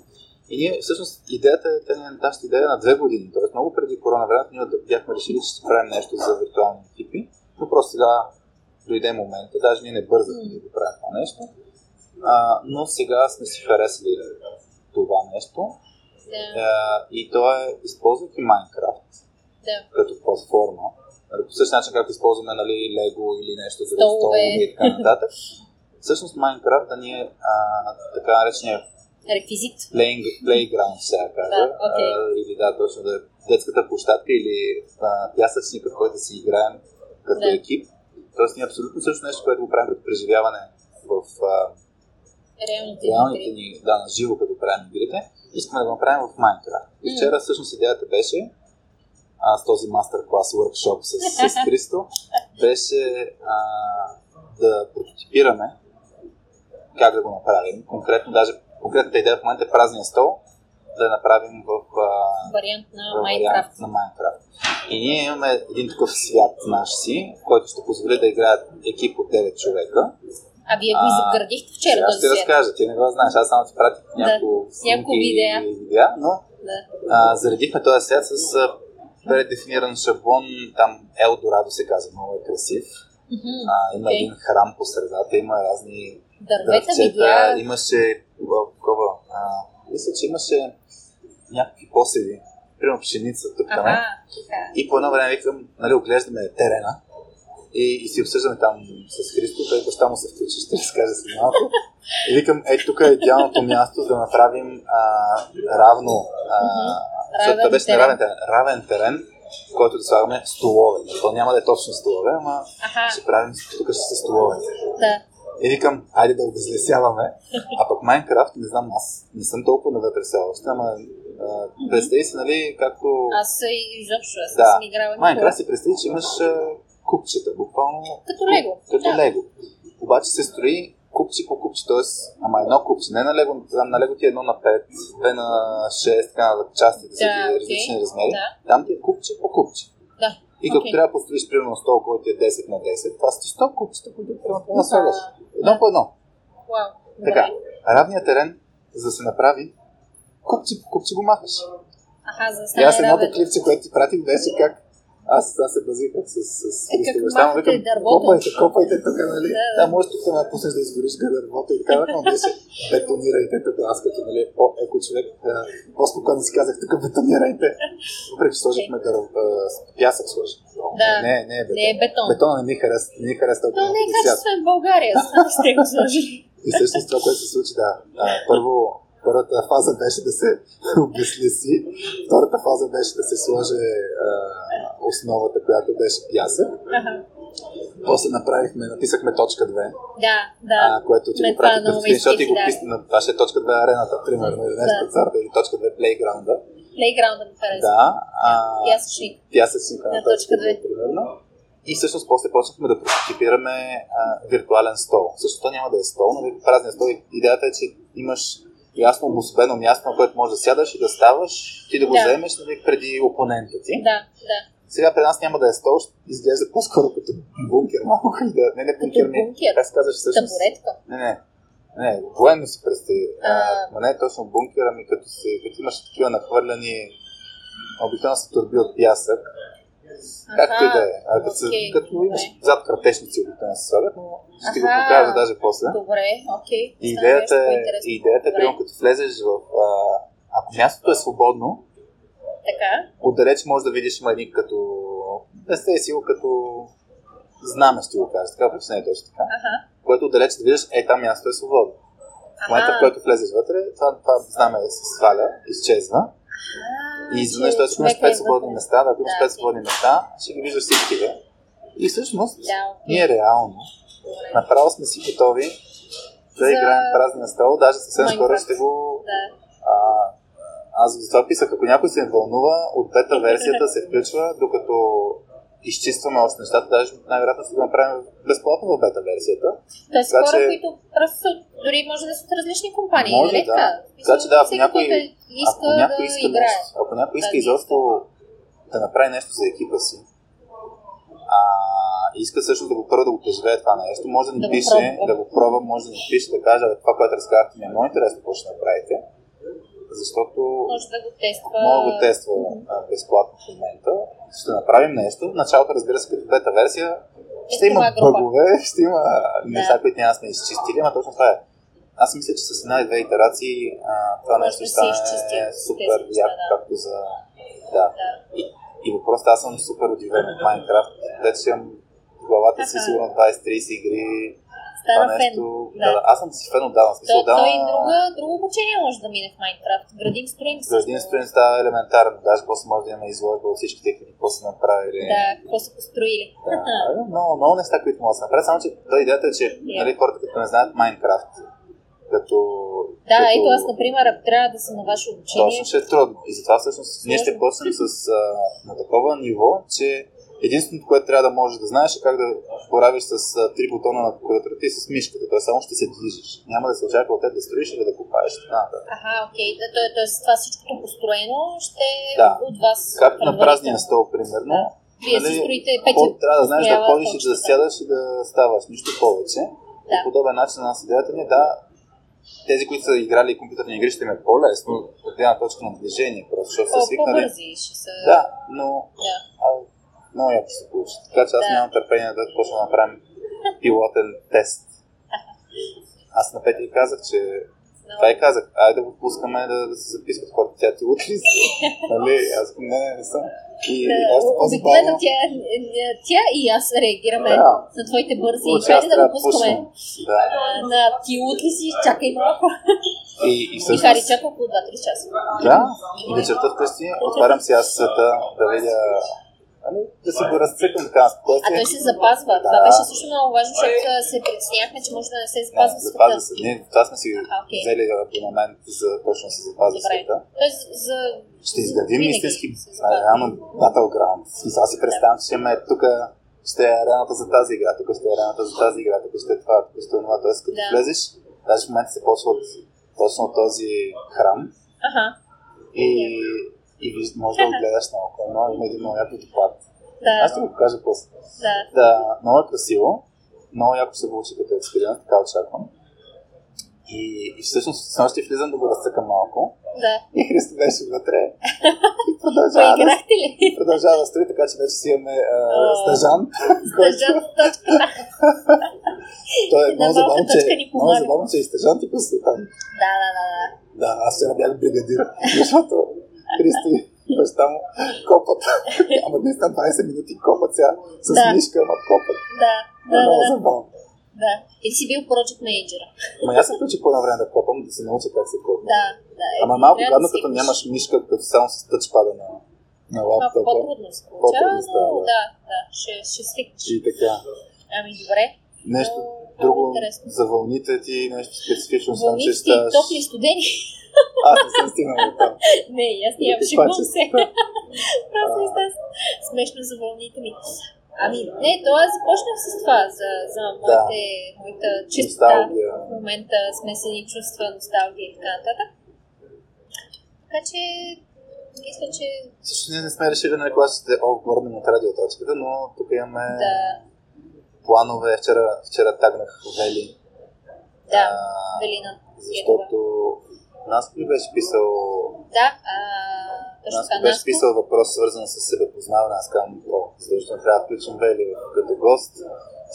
И ние, всъщност, идеята е, тя ни е нашата идея на две години. Тоест, много преди корона времето, ние бяхме решили, че ще правим нещо за виртуални екипи. Но просто сега дойде момента, даже ние не бързахме да го правим това нещо. А, но сега сме си харесали това нещо. Да, А, и то е, използвайки Minecraft да. като платформа, нали, по същия начин както използваме нали, Lego или нещо за Столове. и така нататък. Всъщност Minecraft да ни е а, така наречения Реквизит. playing, playground, сега кажа. Да, а, или да, точно да е детската площадка или а, пясъчника, в който да си играем като Да. екип. Тоест ние абсолютно също нещо, което го правим като преживяване в а, Реалните реалните ни, да, на живо, като правим игрите, искаме да го направим в Minecraft. И вчера всъщност идеята беше, а, с този мастер-клас workshop с, с Христо, беше а, да прототипираме как да го направим. Конкретно, даже конкретната идея в момента е празния стол, да я направим в, а, Вариант на в вариант Minecraft. на Minecraft. И ние имаме един такъв свят наш си, който ще позволи да играят екип от 9 човека. А вие го изградихте вчера Сега ще свят. разкажа, ти не го знаеш, аз само ти пратих няколко няколко снимки видеа. и видеа, но Да. а, заредихме този свят с предефиниран шаблон, там Елдорадо се казва, много е красив. Мгм. А, има Окей. един храм по средата, има разни Дървета дръвчета, видя. имаше такова, мисля, че имаше някакви посеви, примерно пшеница тук там. Аха, така. И по едно време викам, нали, оглеждаме терена и, и си обсъждаме там с Христо, той баща му се включи, ще разкаже след малко. И викам, е, тук е идеалното място да направим а, равно, а, защото Равен той беше на терен. равен терен, в който да слагаме столове. То няма да е точно столове, ама Аха, ще правим, тук ще са столове. да. И викам, айде да обезлесяваме. А пък Майнкрафт, не знам, аз не съм толкова навътре все още, ама представи си, нали, както... Аз и- изобщо, аз Да. съм играла никога. Майнкрафт си представи, че имаш купчета, буквално. Като Лего. Като Да. лего. Обаче се строи купче по купче, т.е. ама едно купче, не на лего, там на лего ти е едно на 5, две на 6, така на частите Да, окей. различни размери. Да. Там ти е купче по купче. Да. И като Окей. трябва да построиш примерно стол, който е 10 на 10, това са ти 100 купчета, които трябва да Да. слагаш. Едно по едно. Вау. Така, равният терен, за да се направи, купче по купче го махаш. Аха, за да И аз стане едното клипче, което ти пратих, беше как аз, аз се базиках с, с, с Е, махате викам, дървото. копайте, копайте тук, нали? Да, Да, да. може тук да пуснеш да изгориш дървото и така, но беше бетонирайте тук, аз като нали, по-еко човек, по-спокойно си казах, тук бетонирайте. Въпреки че сложихме дърв, а, с пясък сложихме. Да. Не, не е бетон. Не е бетон. Бетона не ми харесва, не ми харесва толкова То не е качествен в България, сте го сложили. И всъщност това, което се случи, да. Първо, първата фаза беше да се обезлеси, втората фаза беше да се сложи а, основата, която беше пясък. Аха. После направихме, написахме точка 2, Да, да. а, което ти Мен го прати като и изпити, го да. писна. Това ще е точка 2 арената, примерно, или нещо Да. сорта, или точка 2 плейграунда. Плейграунда ми харесва. Да, а, Пясъчник. пясъчника На на точка точка две. 2, примерно. И всъщност после почнахме да прототипираме а, виртуален стол. Също то няма да е стол, нали? Празният стол. Идеята е, че имаш ясно обособено място, на което можеш да сядаш и да ставаш, ти да го Да. вземеш нали, преди опонента ти. Да, да. Сега при нас няма да е стол, изглежда по-скоро като бункер. Малко да... Не, не бункер, ми. бункер? Как се казваш всъщност? Табуретка. Не, не. Не, военно си представи. А, не е точно бункер, ами като, се, като имаш такива нахвърляни обикновено се турби от пясък. Както и да е. А, като, окей, като имаш добре. зад кратешници обикновено се слагат, но ще го Аха. покажа даже после. Добре, окей. И Стана идеята е, идеята е примерно, като влезеш в... А, ако мястото е свободно, Така. отдалеч можеш да видиш има един като... Представи си го като знаме, ще го кажа. Така, не е точно така. Аха. Което отдалеч да видиш, е, там място е свободно. В момента, в който влезеш вътре, това, това знаме се сваля, изчезва. А, И изведнъж, т.е. ако имаш човека е 5 свободни места, да, ако имаш Да, 5 окей. свободни места, ще ги виждаш всичките. И всъщност, Да, ние реално, направо сме си готови да За- играем празния стол. Даже съвсем скоро ще го... Да. А, аз за това писах, ако някой се вълнува, от бета версията се включва, докато изчистваме още нещата, даже най-вероятно ще го направим безплатно в бета версията. Тоест хора, че- които са, дори може да са от различни компании, Може, нали да. така? Че да, ако някой- който иска ако някой да иска играе. нещо, ако някой иска Да, изобщо да направи нещо за екипа си, а, иска също да го първо да го преживее това нещо, може да ни Да го пише, пробва. да го пробва, може да ни пише, да каже, «Абе, това, което разказахте ми е много интересно, какво ще направите, защото Може да го тества. мога да го тества безплатно в момента. Ще направим нещо. Началото, разбира се, като бета версия, ще има бъгове, ще има неща, които няма сме изчистили, ама точно това е. Аз мисля, че с една и две итерации а, това Може нещо да се стане супер яко, да. както за... Да. Да. И, и въпросът аз съм супер удивен от Майнкрафт. Вече имам в главата си сигурно 20-30 игри. Стана това фен. нещо... Да. Да. да. Аз съм си фен отдавна. В То, Смисъл, отдавна... той и друга, друго обучение може да мине в Майнкрафт. Също. За един студент става елементарно. Даже после може да имаме изложба от всички техники, какво са направили. Да, какво са построили. Да, много, много неща, които могат да се направят. Само, че той идеята е, че нали, хората, като не знаят Майнкрафт, като... Да, като... ето аз, например, ако трябва да съм на ваше обучение, Точно ще е трудно. И затова всъщност ние ще почнем с, а, на такова ниво, че единственото, което трябва да можеш да знаеш е как да боравиш с три бутона на клавиатурата и с мишката. Тоест само ще се движиш. Няма да се очаква от теб да строиш или да копаеш. нататък. Аха, окей. Да, то, тоест това всичкото построено ще Да. от вас. Както на празния стол, примерно. Вие си нали, строите Ход, печат. трябва да знаеш да ходиш и да сядаш и да ставаш. Нищо повече. Да. По подобен начин на идеята ми е да тези, които са играли компютърни игри, ще им е по-лесно от една точка на движение, просто защото са свикнали. по-бързи ще са. Да, но Да. а, много яко ще се получи. Така че аз Да. нямам търпение да почна да направим пилотен тест. Аз на Петя и казах, че това и казах, айде да го пускаме да, да се записват хората. Тя ти утре си. нали? Аз не, не, не съм. И още Обикновено по-забавно. тя, тя и аз реагираме Да. на твоите бързи аз Хайде да го да пускаме. пускам. Да. На ти утре си, чакай малко. И, и И всъщност, Хари чака около 2-3 часа. да, и вечерта вкъщи отварям си аз света да видя, нали, да си го разцъкам така А той се запазва. Това Да. беше също много важно, защото се притесняхме, че може да не се запазва света. запазва се. Ние това сме си А, окей. взели абонамент за точно да се запазва Добре. света. Тоест, за... Ще изградим истински се реално Battleground. Смисъл, аз си представям, че имаме тук ще е арената за тази игра, тук ще е арената за тази игра, тук ще е това, тук ще е това. Тоест, като Да. влезеш, даже в момента се почва точно от този храм Аха, и, и може да го гледаш наоколо, но има един много як водопад. да, Аз ще го покажа после. да. Да, много е красиво, много яко се получи като експеримент, така очаквам. И, и всъщност с нощи влизам да го разцъкам малко. Да. И Христо беше вътре. И продължава да, ли? продължава да строи, така че вече си имаме стажант. който- Стъжат точката. Той е много забавно, че, много забавно, че е стажант и консултант. Да, да, да, да. Аз вчера бях бригадир, защото Христо и баща му копат. Ама днес на 20 минути копат сега с Да. мишка, ама копат. Да, Е да, много да, забавно. да. И си бил project manager. Ама аз се включи по едно време да копам, да се науча как се копа. Да, да. е, Ама малко гадно, като нямаш мишка, като само с тъчпада на, на Малко лаптопа. по-трудно се получава, но да. да, да, ще, ще свикнеш. И така. Ами добре. Нещо друго за вълните ти, нещо специфично, ставаш... топли, студени. Аз не съм стигнал до там. Не, аз нямам Това, шегувам се. Просто става смешно за вълните ми. Ами, не, то аз започнах с това, за, за моите, моята чиста Носталгия. в момента смесени чувства, носталгия и така нататък. Така че, мисля, че Също ние не сме решили на кога ще отгорнем от радиоточката, но тук имаме да, планове. Вчера, вчера тагнах Вели. да, а, Велина. Защото нас ли беше писал Да, а, точно беше Наско. писал въпрос, свързан с себепознаване. Аз казвам, о, задължително трябва да включим Вели като гост.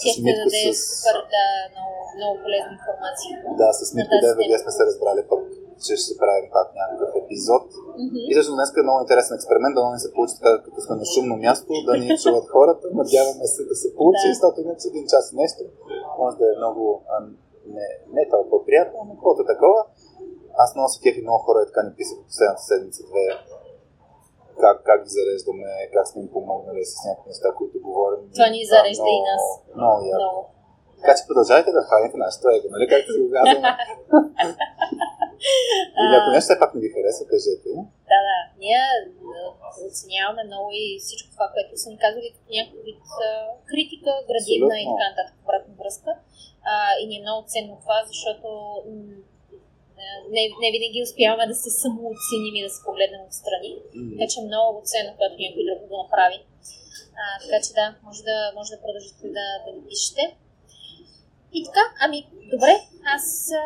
Тя ще Митко, даде с... супер, да, много, много полезна информация. Да, с Митко ДВГ сме се разбрали пък, че ще правим пак някакъв епизод. Мгм. И също днес е много интересен експеримент, да ни се получи така, като сме на шумно място, да ни чуват хората. Надяваме се да се получи, Да. защото иначе един час нещо може да е много а, не, не толкова приятно, но каквото е такова. Аз много се кефи, много хора е така ни писаха последната седмица-две как, как ги зареждаме, как сме им помогнали с някакви неща, които говорим. Това ни зарежда и нас. Много яко. Много. Така че продължавайте да храните нашето его, нали? Както си го казваме. Или ако нещо все пак не ви хареса, кажете. Да, да. Ние оценяваме много и всичко това, което са ни казали като някакъв вид критика, градивна и Абсолютно. така нататък, обратна връзка. А, и ни е много ценно това, защото не, не винаги успяваме да се самооценим и да се погледнем отстрани. М. Така че е много ценно, когато някой друг го направи. А, така че да, може да, може да продължите да, да ни пишете. И така, ами, добре, аз а,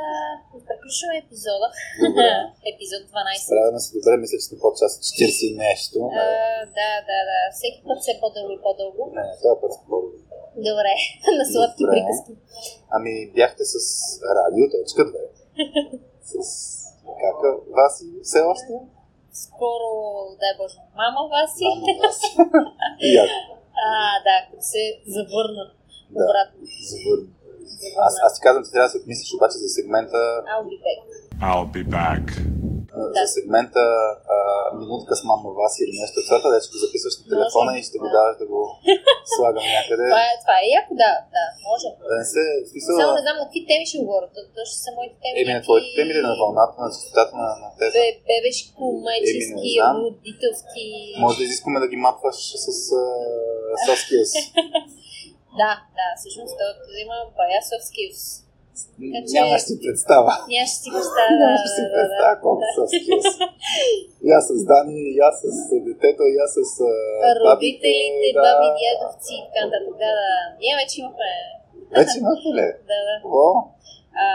приключвам епизода. Добре. Епизод 12. Справяме се добре, мисля, че сме под час 40 и нещо. А, да, да, да. Всеки път все по-дълго и по-дълго. Не, това е път по-добре. Добре, на сладки Добре. приказки. Ами бяхте с радио, точка 2. С кака Васи все още? Скоро, дай Боже, мама Васи. Мамо Васи. А, да, като се завърна Да. обратно. Завърна. Завърна. Аз, аз ти казвам, че трябва да се отмислиш обаче за сегмента, I'll be back. I'll be back. А, Да. за сегмента а, минутка с мама Васи или нещо от сорта, да ще го записваш на телефона Може. и ще го Да. даваш да го слагам някъде. Това е, това е яко, да, да, може. Да не се, смисъл, Само не знам на какви теми ще говоря. То, то ще са моите теми. еми на твоите теми или на вълната, на частотата на, на теб. Бе, бебешко, майчески, родителски. Може да изискваме да ги мапваш с uh, soft skills. Да, да, всъщност той има бая soft skills. Така че- Нямаш си представа. Нямаше си представя. да, Нямаш да, да, представа да. колко soft skills. И аз с Дани, и аз с детето, и аз с Родителите, баби, дядовци и така нататък. Да, да. Ние вече имахме. Вече имате ли? Да, да. Какво? А,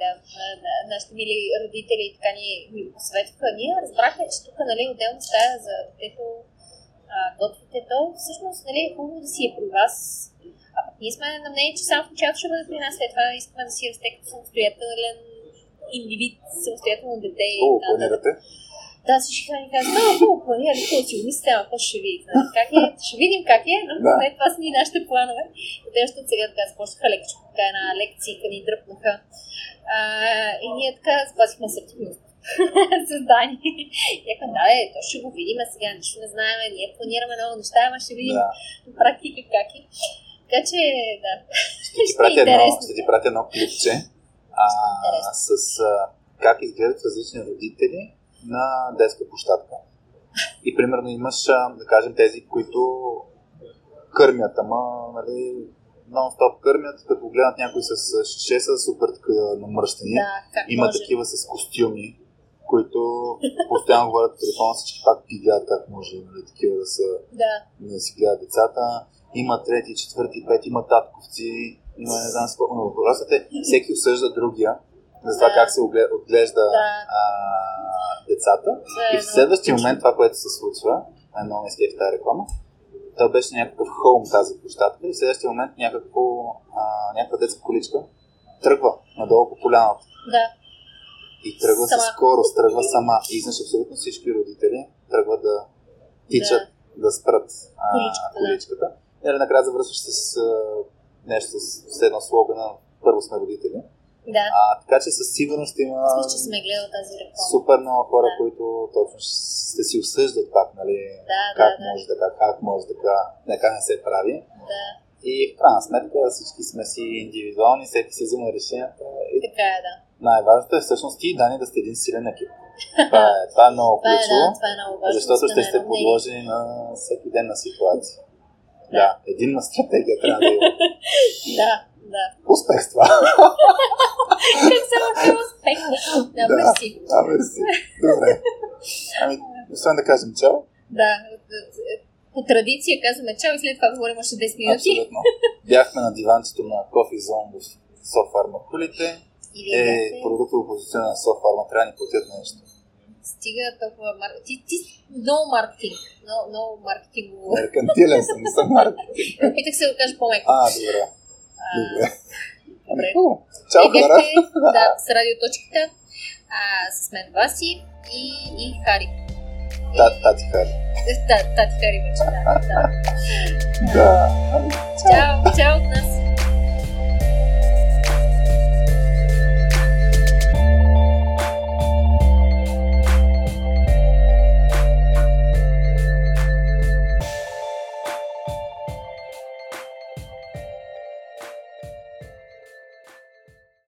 да, на- на- нашите мили родители така ни, ни посветваха. Ние разбрахме, че тук нали, отделна стая за детето готвите то. Всъщност нали, е хубаво да си е при вас. А пък ние сме на мнение, че само в началото ще бъде при нас. След това искаме да си расте като самостоятелен индивид, самостоятелно дете. нататък. планирате? Да, всички хора ни казват, много хубаво планирали, хубаво си обмисля, ама после ще видите. нали, Как е? Ще видим как е, но Да. това са ни нашите планове. И те още от сега така започнаха лекичко, така една лекция, ни дръпнаха. А, и ние така спасихме съртивност. Създани. Яка, да, е, то ще го видим сега, нищо не знаем, ние планираме много неща, ама ще видим Да. практика как е. Така че, да. Ще ти Ще е пратя едно, ще ти пратя едно клипче а, интересно. с а, как изглеждат различни родители на детска площадка. И примерно имаш, да кажем, тези, които кърмят, ама, нали, нон-стоп кърмят, като гледат някой с шише, са супер намръщени. Да, Има може. такива с костюми, които постоянно говорят по телефона, всички пак ги гледат как може, нали, такива да са Да, да си гледат децата. Има трети, четвърти, пети, има татковци, има не знам колко, но въпросът е, всеки осъжда другия за това Да. как се отглежда Да. а, децата. е И в много следващия момент това, което се случва, е много ме в тази реклама, то беше някакъв хоум тази площадка и в следващия момент някакво, а, някаква детска количка тръгва надолу по поляната. Да, И тръгва Сама. със скорост, тръгва сама. И изнъж абсолютно всички родители тръгват да тичат, да, спрат а, Количката, да. количката. И нали, накрая завършваш с а, нещо с, с едно слогана Първо сме родители. да. А, така че със сигурност има Аз мисля, че сме гледали тази реклама. супер много хора, Да. които точно ще си осъждат пак, нали? Да, как да, да. може така, как може така, нека не се прави. Да, И в крайна сметка всички сме си индивидуални, всеки си взима решенията. И така е, да. най-важното е всъщност ти и Дани да сте един силен екип. Това е, това е много Това е, ключово, да, е много важно. защото да ще сте подложени на всеки ден на ситуация. Да, единна стратегия трябва да има. Да, да. Успех с това. Как се въобще успех? Да, Да. мерси. А, мерси. Добре. Ами, освен да кажем чао, Да, по традиция казваме чао и след това говорим още 10 минути. абсолютно. Бяхме на диванчето на Coffee Zone в Софарма Кулите. Е, продуктово позиция на Софарма. Трябва да ни платят нещо. Стига толкова маркетинг. Ти, ти много маркетинг. Много, много маркетингово. Меркантилен съм, не съм маркетинг. Опитах се да го кажа по-меко. А, добре. А, Добре. Ами, добре. хубаво. Чао, Вие хора. да, с радиоточката а, с мен Васи и, и Хари. Та- Тати Хари. Да, Тати Хари вече, да. да. Да. Ами, Чао!